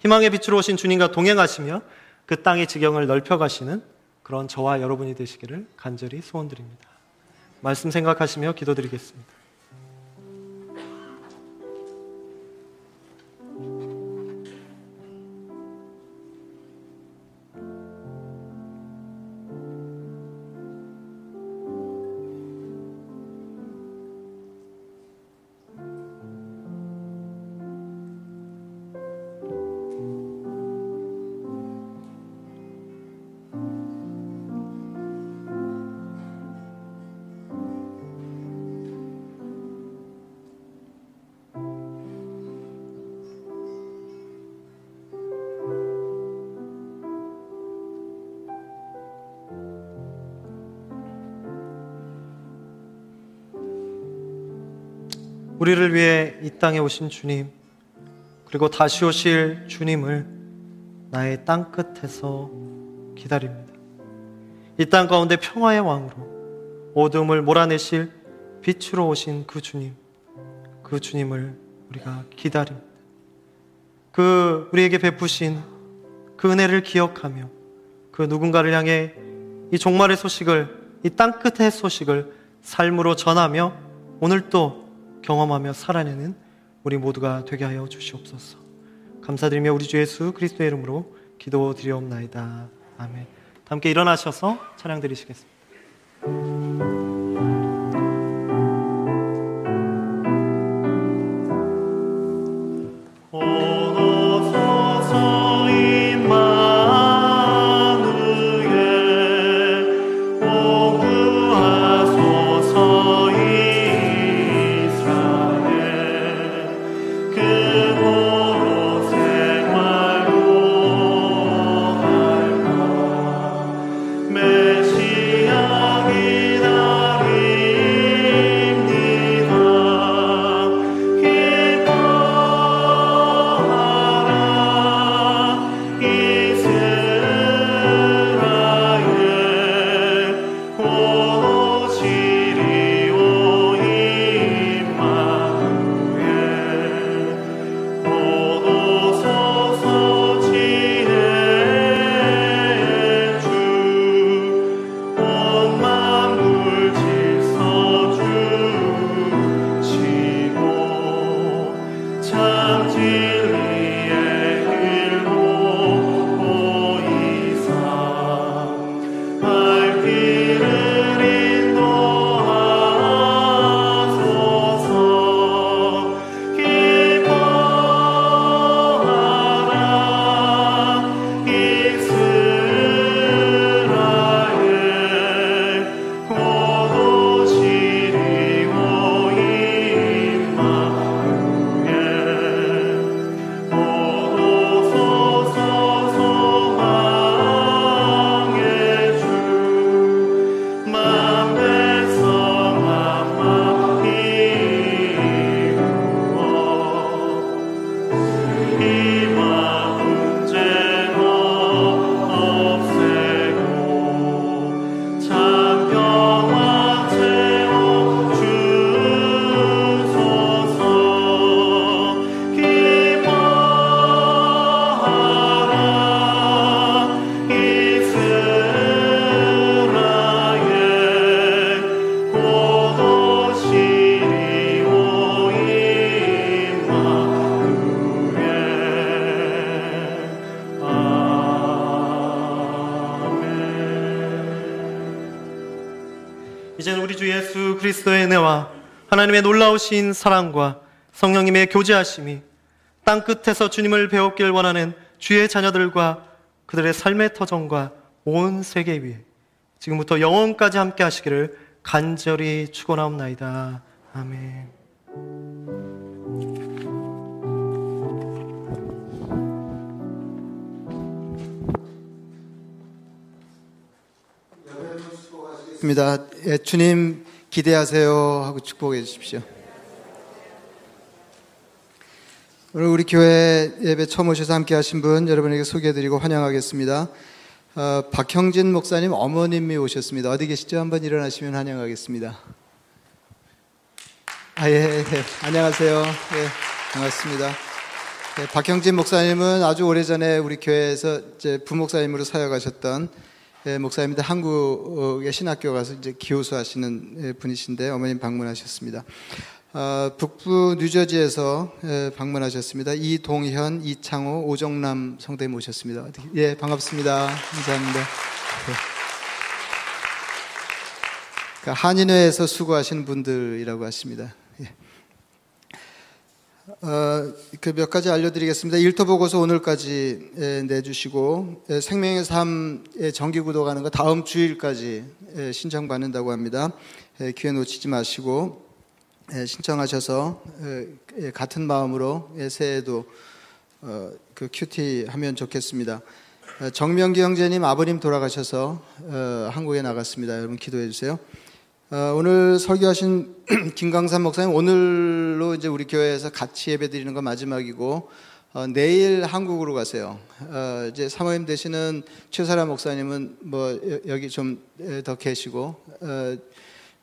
희망의 빛으로 오신 주님과 동행하시며 그 땅의 지경을 넓혀가시는 그런 저와 여러분이 되시기를 간절히 소원드립니다. 말씀 생각하시며 기도드리겠습니다. 우리를 위해 이 땅에 오신 주님, 그리고 다시 오실 주님을 나의 땅 끝에서 기다립니다. 이 땅 가운데 평화의 왕으로 어둠을 몰아내실 빛으로 오신 그 주님, 그 주님을 우리가 기다립니다. 그 우리에게 베푸신 그 은혜를 기억하며 그 누군가를 향해 이 종말의 소식을 이 땅 끝의 소식을 삶으로 전하며 오늘 또 경험하며 살아내는 우리 모두가 되게 하여 주시옵소서. 감사드리며 우리 주 예수 그리스도의 이름으로 기도드리옵나이다. 아멘. 함께 일어나셔서 찬양 드리시겠습니다. 그리스도의 은혜와 하나님의 놀라우신 사랑과 성령님의 교제하심이 땅 끝에서 주님을 배웠길 원하는 주의 자녀들과 그들의 삶의 터전과 온 세계 위에 지금부터 영원까지 함께 하시기를 간절히 축원하옵나이다. 아멘. 입니다. 예, 주님 기대하세요 하고 축복해 주십시오. 오늘 우리 교회 예배 처음 오셔서 함께 하신 분 여러분에게 소개해드리고 환영하겠습니다. 어, 박형진 목사님 어머님이 오셨습니다. 어디 계시죠? 한번 일어나시면 환영하겠습니다. 아, 예, 예. 안녕하세요. 예, 반갑습니다. 예, 박형진 목사님은 아주 오래전에 우리 교회에서 부목사님으로 사역하셨던 예, 목사님인데 한국의 신학교 가서 이제 기호수 하시는 예, 분이신데 어머님 방문하셨습니다. 어, 북부 뉴저지에서 예, 방문하셨습니다. 이동현, 이창호, 오정남 성대 모셨습니다. 예, 반갑습니다. 감사합니다. 예. 그 한인회에서 수고하시는 분들이라고 하십니다. 예. 어, 그몇 가지 알려드리겠습니다. 일터 보고서 오늘까지 예, 내주시고 예, 생명의 삶의 정기 구독하는 거 다음 주일까지 예, 신청 받는다고 합니다. 예, 기회 놓치지 마시고 예, 신청하셔서 같은 마음으로 예, 새해에도 어, 그 큐티 하면 좋겠습니다. 어, 정명기 형제님 아버님 돌아가셔서 어, 한국에 나갔습니다. 여러분 기도해 주세요. 어, 오늘 설교하신 [clears throat] 김강산 목사님 오늘로 이제 우리 교회에서 같이 예배 드리는 거 마지막이고 어, 내일 한국으로 가세요. 어, 이제 사모님 되시는 최사라 목사님은 뭐 여- 여기 좀 더 계시고 어,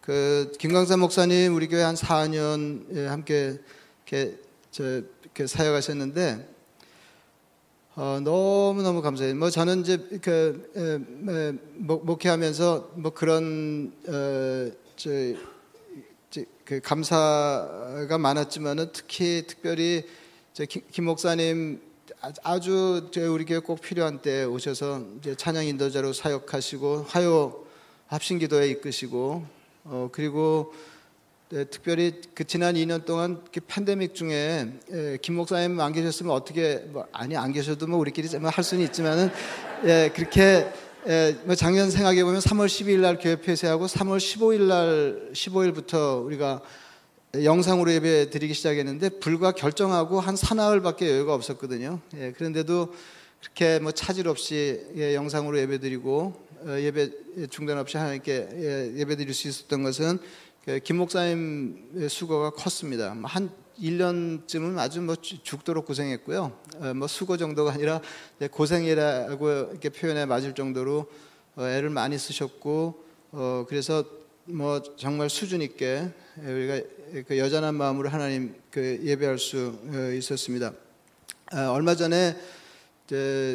그 김강산 목사님 우리 교회 한 4년 예, 함께 이렇게 저 이렇게 사역하셨는데 어, 너무 너무 감사해요. 뭐 저는 이제 그 목, 목회하면서 뭐 그런 어, 저, 저, 그 감사가 많았지만은 특히 특별히 저 김, 김 목사님 아- 아주 저 우리 교회 꼭 필요한 때 오셔서 이제 찬양 인도자로 사역하시고 화요 합심기도에 이끄시고 어, 그리고 네, 특별히 그 지난 2년 동안 그 팬데믹 중에 예, 김 목사님 안 계셨으면 어떻게 뭐 아니 안 계셔도 뭐 우리끼리 뭐할 수는 있지만은 예, 그렇게 예, 뭐 작년 생각해 보면 3월 12일 날 교회 폐쇄하고 3월 15일 날 15일부터 우리가 영상으로 예배 드리기 시작했는데 불과 결정하고 한 사나흘밖에 여유가 없었거든요. 예, 그런데도 그렇게 뭐 차질 없이 예, 영상으로 예배 드리고 어, 예배 중단 없이 하나님께 예, 예배 드릴 수 있었던 것은 그 김 목사님의 수고가 컸습니다. 한 1년쯤은 아주 뭐 죽- 죽도록 고생했고요. 어, 뭐 수고 정도가 아니라 고생이라고 이렇게 표현에 맞을 정도로 어, 애를 많이 쓰셨고 어, 그래서 뭐 정말 수준 있게 우리가 그 여전한 마음으로 하나님 그 예배할 수 어, 있었습니다. 어, 얼마 전에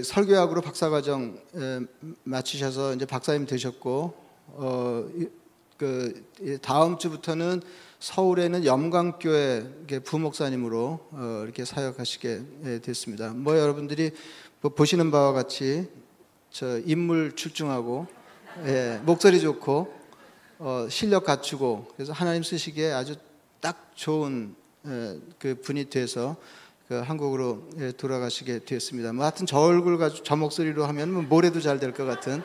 설교학으로 박사과정 에, 마치셔서 이제 박사님 되셨고 어, 이- 그이 다음 주부터는 서울에는 염광교회 부목사님으로 어, 이렇게 사역하시게 예, 됐습니다. 뭐 여러분들이 뭐 보시는 바와 같이 저 인물 출중하고 예, 목소리 좋고 어, 실력 갖추고 그래서 하나님 쓰시기에 아주 딱 좋은 예, 그 분이 돼서 그 한국으로 예, 돌아가시게 되었습니다. 뭐 하여튼 저 얼굴 가지고 저 목소리로 하면 뭐 뭐래도 잘 될 것 같은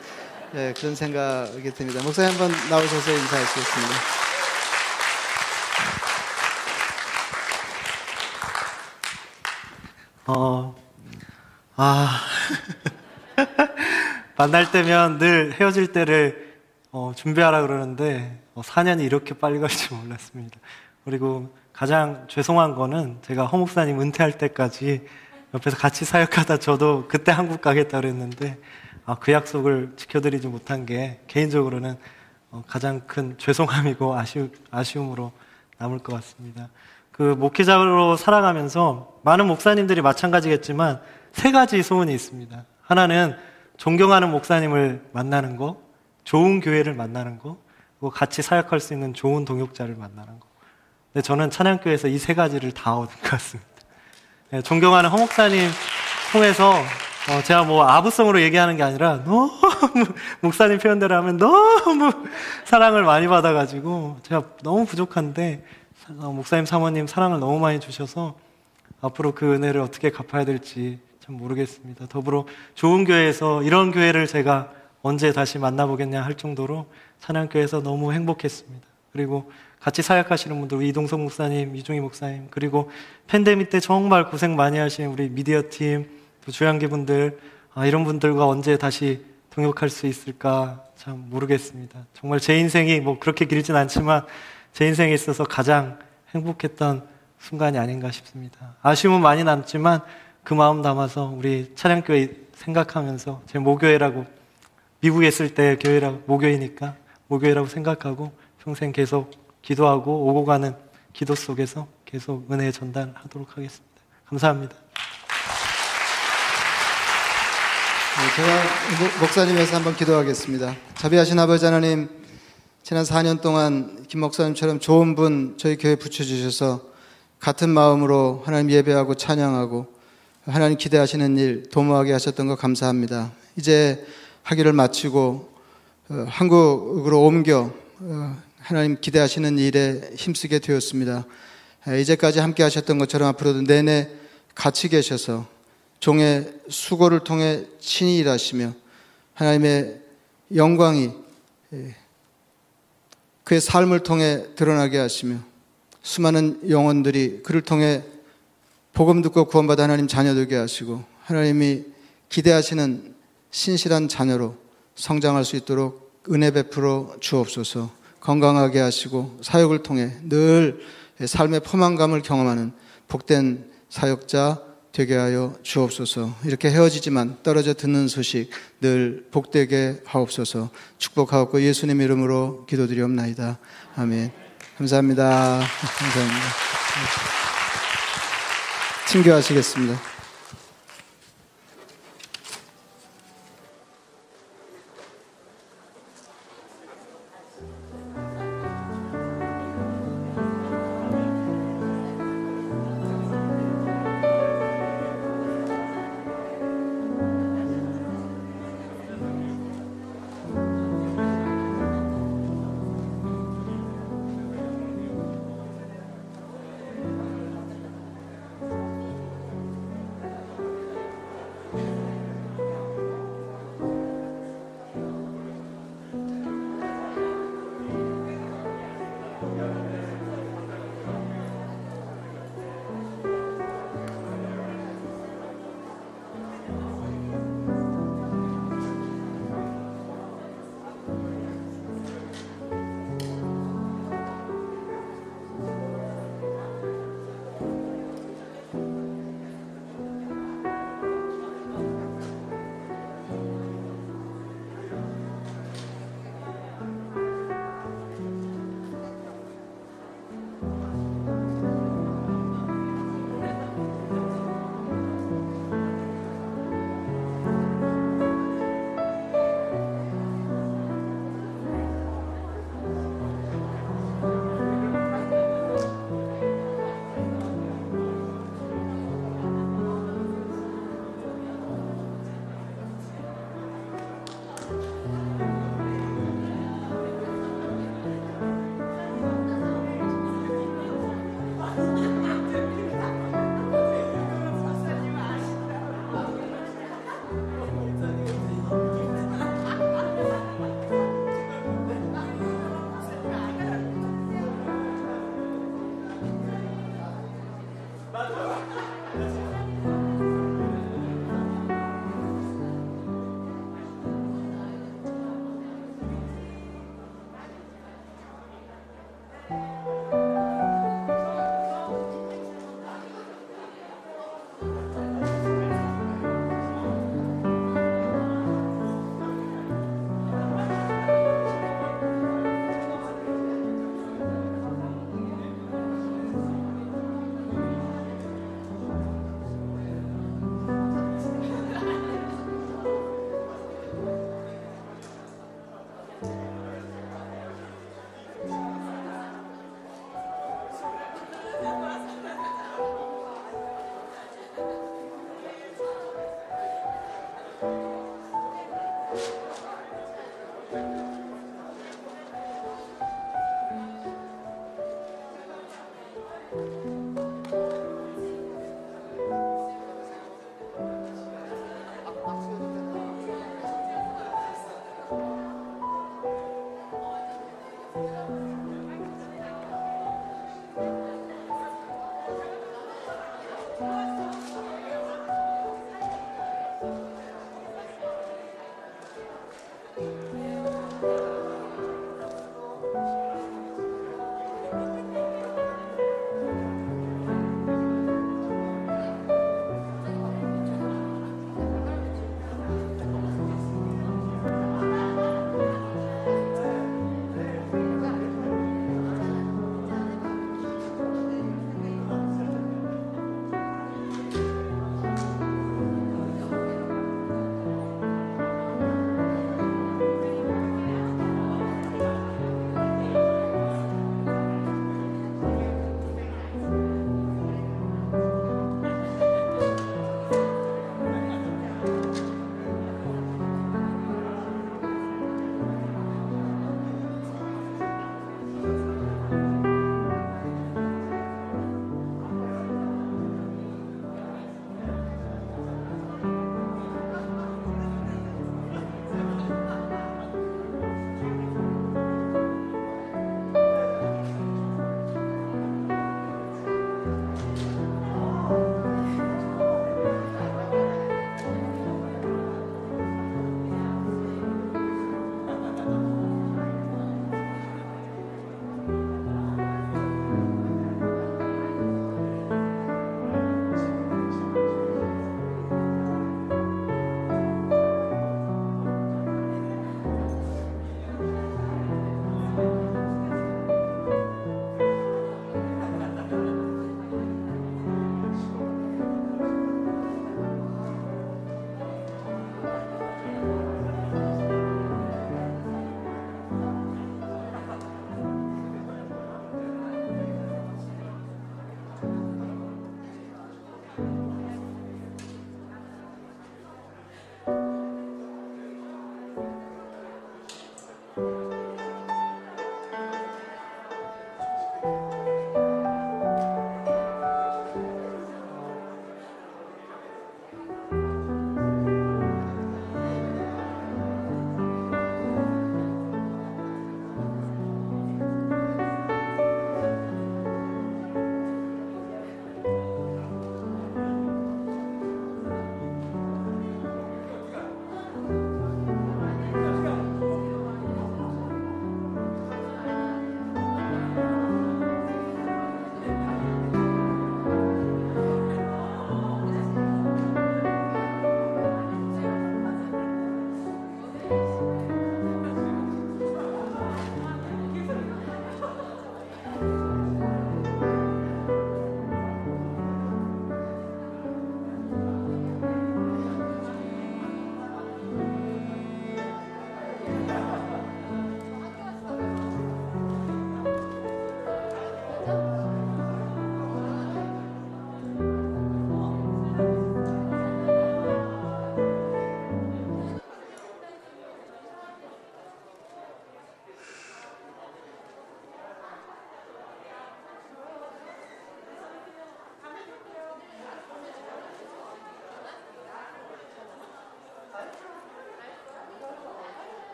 예, 그런 생각이 듭니다. 목사님 한번 나오셔서 인사하시겠습니다. 어, 아, [laughs] 만날 때면 늘 헤어질 때를 어, 준비하라 그러는데 어, 4년이 이렇게 빨리 갈 줄 몰랐습니다. 그리고 가장 죄송한 거는 제가 허 목사님 은퇴할 때까지 옆에서 같이 사역하다 저도 그때 한국 가겠다 그랬는데 아, 그 약속을 지켜드리지 못한 게 개인적으로는 어, 가장 큰 죄송함이고 아쉬, 아쉬움으로 남을 것 같습니다. 그 목회자로 살아가면서 많은 목사님들이 마찬가지겠지만 세 가지 소원이 있습니다. 하나는 존경하는 목사님을 만나는 거, 좋은 교회를 만나는 거, 같이 사역할 수 있는 좋은 동역자를 만나는 거. 근데 저는 찬양교회에서 이 세 가지를 다 얻은 것 같습니다. 네, 존경하는 허 목사님 통해서 어, 제가 뭐 아부성으로 얘기하는 게 아니라 너무 [laughs] 목사님 표현대로 하면 너무 사랑을 많이 받아가지고 제가 너무 부족한데 어, 목사님 사모님 사랑을 너무 많이 주셔서 앞으로 그 은혜를 어떻게 갚아야 될지 참 모르겠습니다. 더불어 좋은 교회에서 이런 교회를 제가 언제 다시 만나보겠냐 할 정도로 찬양교회에서 너무 행복했습니다. 그리고 같이 사역하시는 분들 이동석 목사님, 이종희 목사님 그리고 팬데믹 때 정말 고생 많이 하신 우리 미디어 팀, 또 주양계 분들 아, 이런 분들과 언제 다시 동역할 수 있을까 참 모르겠습니다. 정말 제 인생이 뭐 그렇게 길진 않지만 제 인생에 있어서 가장 행복했던 순간이 아닌가 싶습니다. 아쉬움은 많이 남지만 그 마음 담아서 우리 찬양교회 생각하면서 제 모교회라고 미국에 있을 때 교회라고 모교회니까 모교회라고 생각하고 평생 계속 기도하고 오고 가는 기도 속에서 계속 은혜 전달하도록 하겠습니다. 감사합니다. 네, 제가 목- 목사님에서 한번 기도하겠습니다. 자비하신 아버지 하나님, 지난 4년 동안 김 목사님처럼 좋은 분 저희 교회 붙여주셔서 같은 마음으로 하나님 예배하고 찬양하고 하나님 기대하시는 일 도모하게 하셨던 거 감사합니다. 이제 학위를 마치고 어, 한국으로 옮겨 어, 하나님 기대하시는 일에 힘쓰게 되었습니다. 에, 이제까지 함께 하셨던 것처럼 앞으로도 내내 같이 계셔서 종의 수고를 통해 친히 일하시며 하나님의 영광이 예, 그의 삶을 통해 드러나게 하시며 수많은 영혼들이 그를 통해 복음 듣고 구원받아 하나님 자녀 되게 하시고 하나님이 기대하시는 신실한 자녀로 성장할 수 있도록 은혜 베풀어 주옵소서. 건강하게 하시고 사역을 통해 늘 삶의 포만감을 경험하는 복된 사역자 되게 하여 주옵소서 이렇게 헤어지지만 떨어져 듣는 소식 늘 복되게 하옵소서 축복하옵고 예수님 이름으로 기도드리옵나이다 아멘 감사합니다 감사합니다 친교하시겠습니다